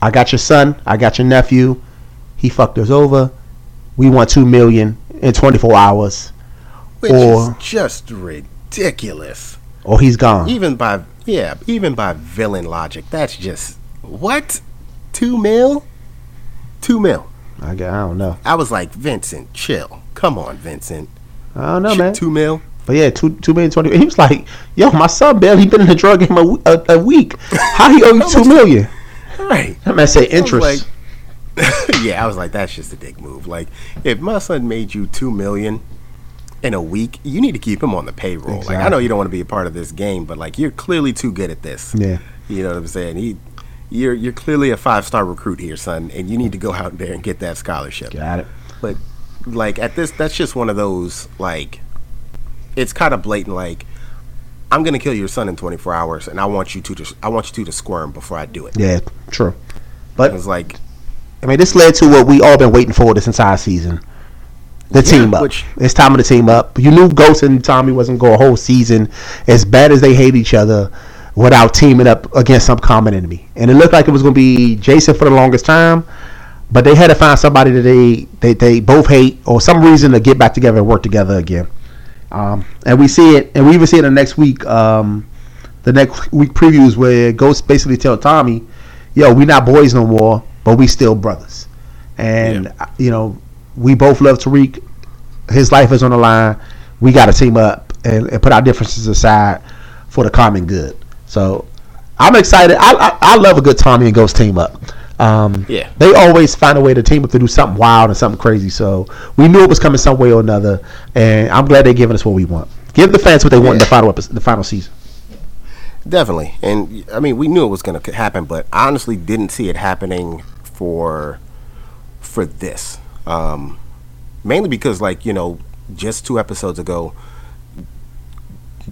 I got your son. I got your nephew. He fucked us over. We want two million in 24 hours, Which Or- is just ridiculous. or he's gone. Even by yeah, even by villain logic, that's just what? Two mil? Two mil. I, I don't know. I was like, Vincent, chill. Come on, Vincent. I don't know, Shit, man. Two mil? But yeah, two two million twenty. He was like, "Yo, my son barely been in the drug game a week. How he owe you two million? Right. That man say interest. like- yeah, I was like, that's just a dick move. Like, if my son made you two million in a week, you need to keep him on the payroll. Like, I know you don't want to be a part of this game, but like, you're clearly too good at this. Yeah. You know what I'm saying? He, you're you're clearly a five star recruit here, son, and you need to go out there and get that scholarship. Got it. But like at this, that's just one of those like, it's kind of blatant. Like, I'm gonna kill your son in 24 hours, and I want you to just I want you two to squirm before I do it. Yeah, true. But It's like I mean, this led to what we all been waiting for this entire season. The team up. which- it's time of the team up. You knew Ghost and Tommy wasn't going a whole season as bad as they hate each other without teaming up against some common enemy. And it looked like it was going to be Jason for the longest time, but they had to find somebody that they, they, they both hate or some reason to get back together and work together again. Um, and we see it, and we even see it the next week. Um, the next week previews where Ghost basically tell Tommy, "Yo, we not boys no more, but we still brothers." And uh, you know, we both love Tariq. His life is on the line. We got to team up and, and put our differences aside for the common good. So I'm excited. I, I, I love a good Tommy and Ghost team up. Um, Yeah. they always find a way to team up to do something wild and something crazy. So we knew it was coming some way or another, and I'm glad they're giving us what we want. Give the fans what they want in the final episode, the final season. Definitely, and I mean, we knew it was going to happen, but I honestly didn't see it happening for for this. Um, mainly because, like you know, just two episodes ago,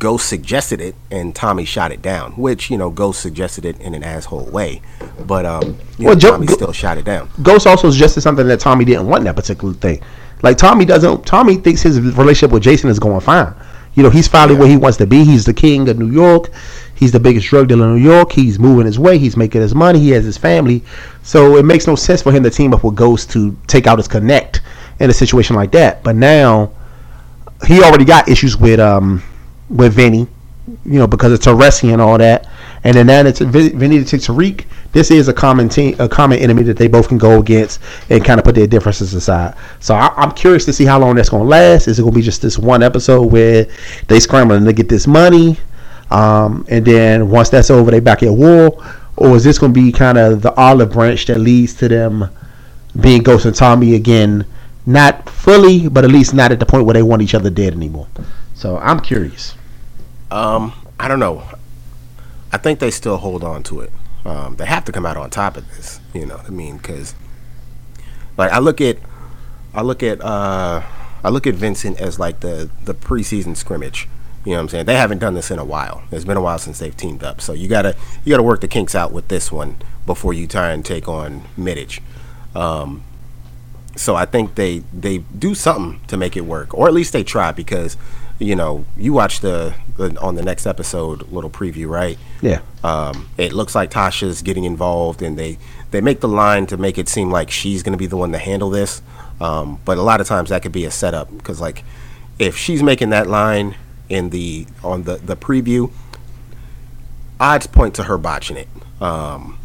Ghost suggested it, and Tommy shot it down. Which you know, Ghost suggested it in an asshole way, but um, you Well, know, Tommy Go- still shot it down. Ghost also suggested something that Tommy didn't want in that particular thing. Like Tommy doesn't. Tommy thinks his relationship with Jason is going fine. You know, he's finally Yeah. where he wants to be. He's the king of New York. He's the biggest drug dealer in New York. He's moving his way. He's making his money. He has his family. So it makes no sense for him to team up with Ghost to take out his connect in a situation like that. But now he already got issues with um with Vinny, you know, because of Teresi and all that. And then now it's Vin- Vinny to take Tariq. This is a common team, a common enemy that they both can go against and kind of put their differences aside. So I, I'm curious to see how long that's going to last. Is it going to be just this one episode where they scrambling to get this money, um, and then once that's over, they back at war, or is this going to be kind of the olive branch that leads to them being Ghost and Tommy again? Not fully, but at least not at the point where they want each other dead anymore. So I'm curious. Um, I don't know. I think they still hold on to it. Um, they have to come out on top of this. You know I mean? Because, like, I look at, I look at, uh, I look at Vincent as like the the preseason scrimmage. You know what I'm saying? They haven't done this in a while. It's been a while since they've teamed up. So you gotta you gotta work the kinks out with this one before you try and take on Micic. Um, so I think they they do something to make it work, or at least they try because you know you watch the, the on the next episode little preview, right? Yeah. Um, it looks like Tasha's getting involved, and they they make the line to make it seem like she's going to be the one to handle this. Um, but a lot of times that could be a setup because like if she's making that line in the on the the preview, odds point to her botching it. Um,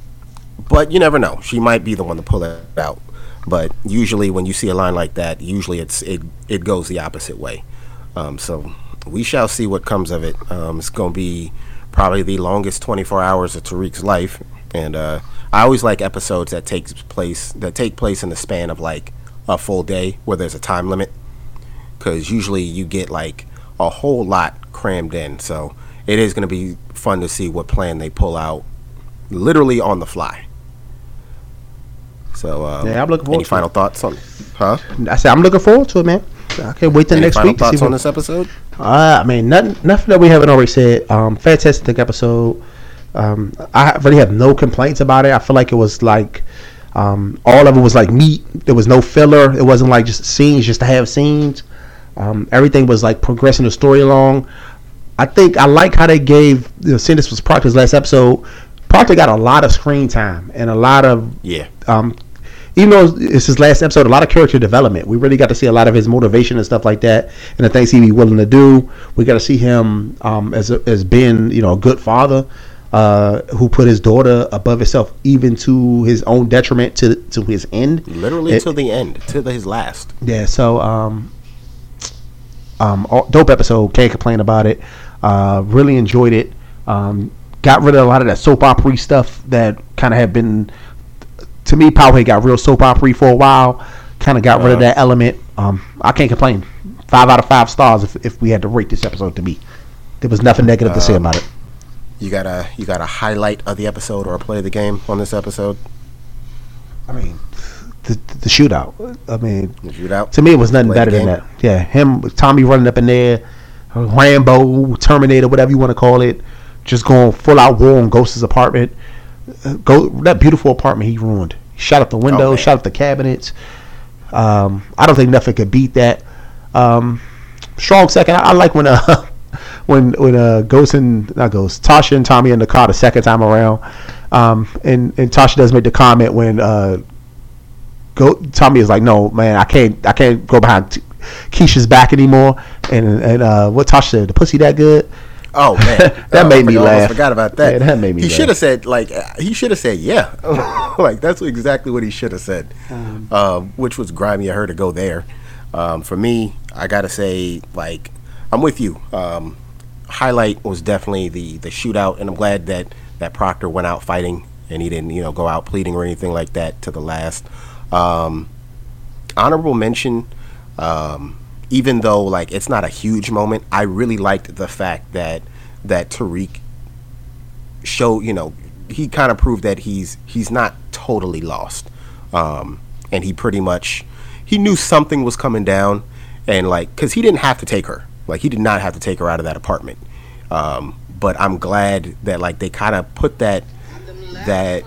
but you never know; she might be the one to pull it out. But usually, when you see a line like that, usually it's it it goes the opposite way. Um, so we shall see what comes of it. Um, it's going to be probably the longest 24 hours of Tariq's life, and uh, I always like episodes that takes place that take place in the span of like a full day, where there's a time limit, because usually you get like a whole lot crammed in. So it is going to be fun to see what plan they pull out, literally on the fly. So um, Yeah, I'm looking forward Any to final thoughts on? Huh? I said I'm looking forward to it, man. I can't wait till Any next week. to see thoughts on this episode? Uh, I mean, nothing, nothing that we haven't already said. Um, fantastic episode. Um, I really have no complaints about it. I feel like it was like um, all of it was like meat. There was no filler. It wasn't like just scenes just to have scenes. Um, everything was like progressing the story along. I think I like how they gave. You know, seeing this was Proctor's last episode. Proctor got a lot of screen time and a lot of Yeah. um, even though it's his last episode, a lot of character development. We really got to see a lot of his motivation and stuff like that, and the things he'd be willing to do. We got to see him um, as a, as being you know a good father uh, who put his daughter above himself, even to his own detriment to to his end. Literally It- to the end, to the, his last. yeah, so um, um, dope episode. Can't complain about it. Uh, really enjoyed it. Um, got rid of a lot of that soap opera stuff that kind of had been. To me, Powerhead got real soap opera for a while. Kind of got rid of that element. Um, I can't complain. Five out of five stars if, if we had to rate this episode to me. There was nothing negative to say Um, about it. You got a you got a highlight of the episode or a play of the game on this episode? I mean, the, the shootout. I mean, The shootout. To me, it was nothing Play better than that. Yeah, him, Tommy running up in there, Rambo, Terminator, whatever you want to call it, just going full out war on Ghost's apartment. Uh, Go that beautiful apartment he ruined. He shot up the windows, man. shot up the cabinets. Um, I don't think nothing could beat that. Um, strong second. I, I like when uh when when uh Ghost and not Ghost Tasha and Tommy in the car the second time around. Um, and and Tasha does make the comment when uh go Tommy is like, no, man, I can't, I can't go behind T- Keisha's back anymore. And and uh, what Tasha said, the pussy that good. Oh man, That Oh, made I me almost laugh. Forgot about that. Yeah, that made me He should have said like uh, he should have said yeah. like that's exactly what he should have said. Um, which was grimy of her to go there. Um, for me, I gotta say like I'm with you. Um, highlight was definitely the the shootout, and I'm glad that that Proctor went out fighting and he didn't you know go out pleading or anything like that to the last. Um, honorable mention um, even though like it's not a huge moment i really liked the fact that that tariq showed you know he kind of proved that he's he's not totally lost um, and he pretty much he knew something was coming down and like because he didn't have to take her like he did not have to take her out of that apartment um, but i'm glad that like they kind of put that that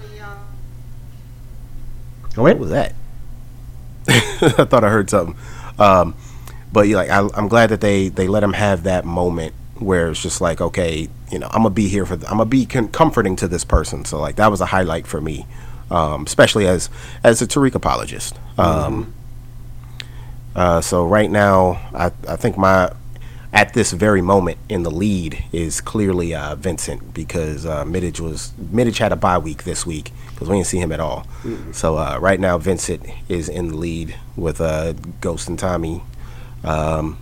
Go what was that? I thought I heard something. Um, but like I, I'm glad that they they let him have that moment where it's just like, okay, you know, I'm gonna be here for, th- I'm gonna be con- comforting to this person. So like that was a highlight for me, um, especially as as a Tariq apologist. Um, uh, so right now, I I think my at this very moment in the lead is clearly uh, Vincent because uh, Micic was Micic had a bye week this week because we didn't see him at all. So uh, right now Vincent is in the lead with uh, Ghost and Tommy um,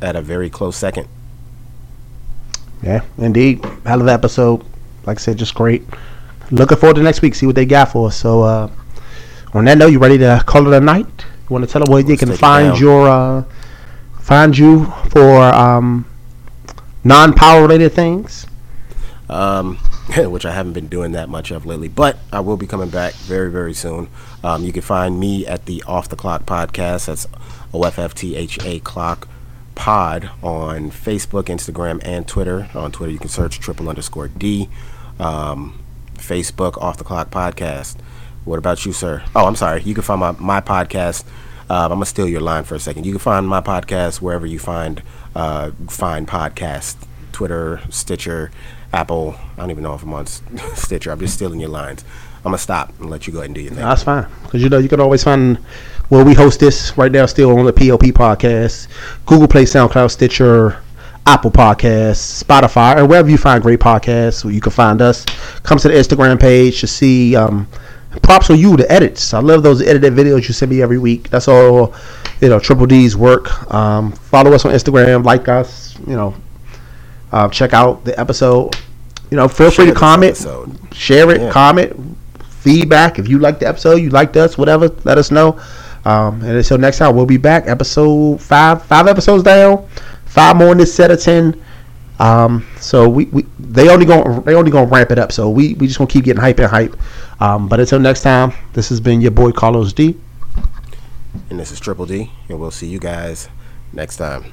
at a very close second. Yeah, indeed. Hell of episode. Like I said, just great. Looking forward to next week. See what they got for us. So, uh, on that note, you ready to call it a night? You want to tell them where they can find your uh, find you for um, non-power related things? Um, which I haven't been doing that much of lately. But I will be coming back very, very soon. Um, you can find me at the Off the Clock podcast. That's O F F T H A Clock Pod on Facebook, Instagram, and Twitter. On Twitter, you can search triple underscore D. Um, Facebook, Off the Clock Podcast. What about you, sir? Oh, I'm sorry. You can find my, my podcast. Uh, I'm gonna steal your line for a second. You can find my podcast wherever you find uh, find podcasts. Twitter, Stitcher, Apple. I don't even know if I'm on Stitcher. I'm just stealing your lines. I'm gonna stop and let you go ahead and do your thing. That's fine. Because you know you can always find where we host this right now, still on the POP podcast, Google Play, SoundCloud, Stitcher, Apple Podcasts, Spotify, or wherever you find great podcasts. Where you can find us. Come to the Instagram page to see. Um, props on you, the edits. I love those edited videos you send me every week. That's all. You know, Triple D's work. Um, follow us on Instagram. Like us. You know. Uh, check out the episode you know, feel share free to comment, episode. share it, yeah. comment, feedback. If you liked the episode, you liked us, whatever, let us know. Um, and until next time, we'll be back. Episode five, five episodes down, five more in this set of ten. Um, so we, we they only going they only gonna ramp it up. So we we just gonna keep getting hype and hype. Um, but until next time, this has been your boy Carlos D, and this is Triple D, and we'll see you guys next time.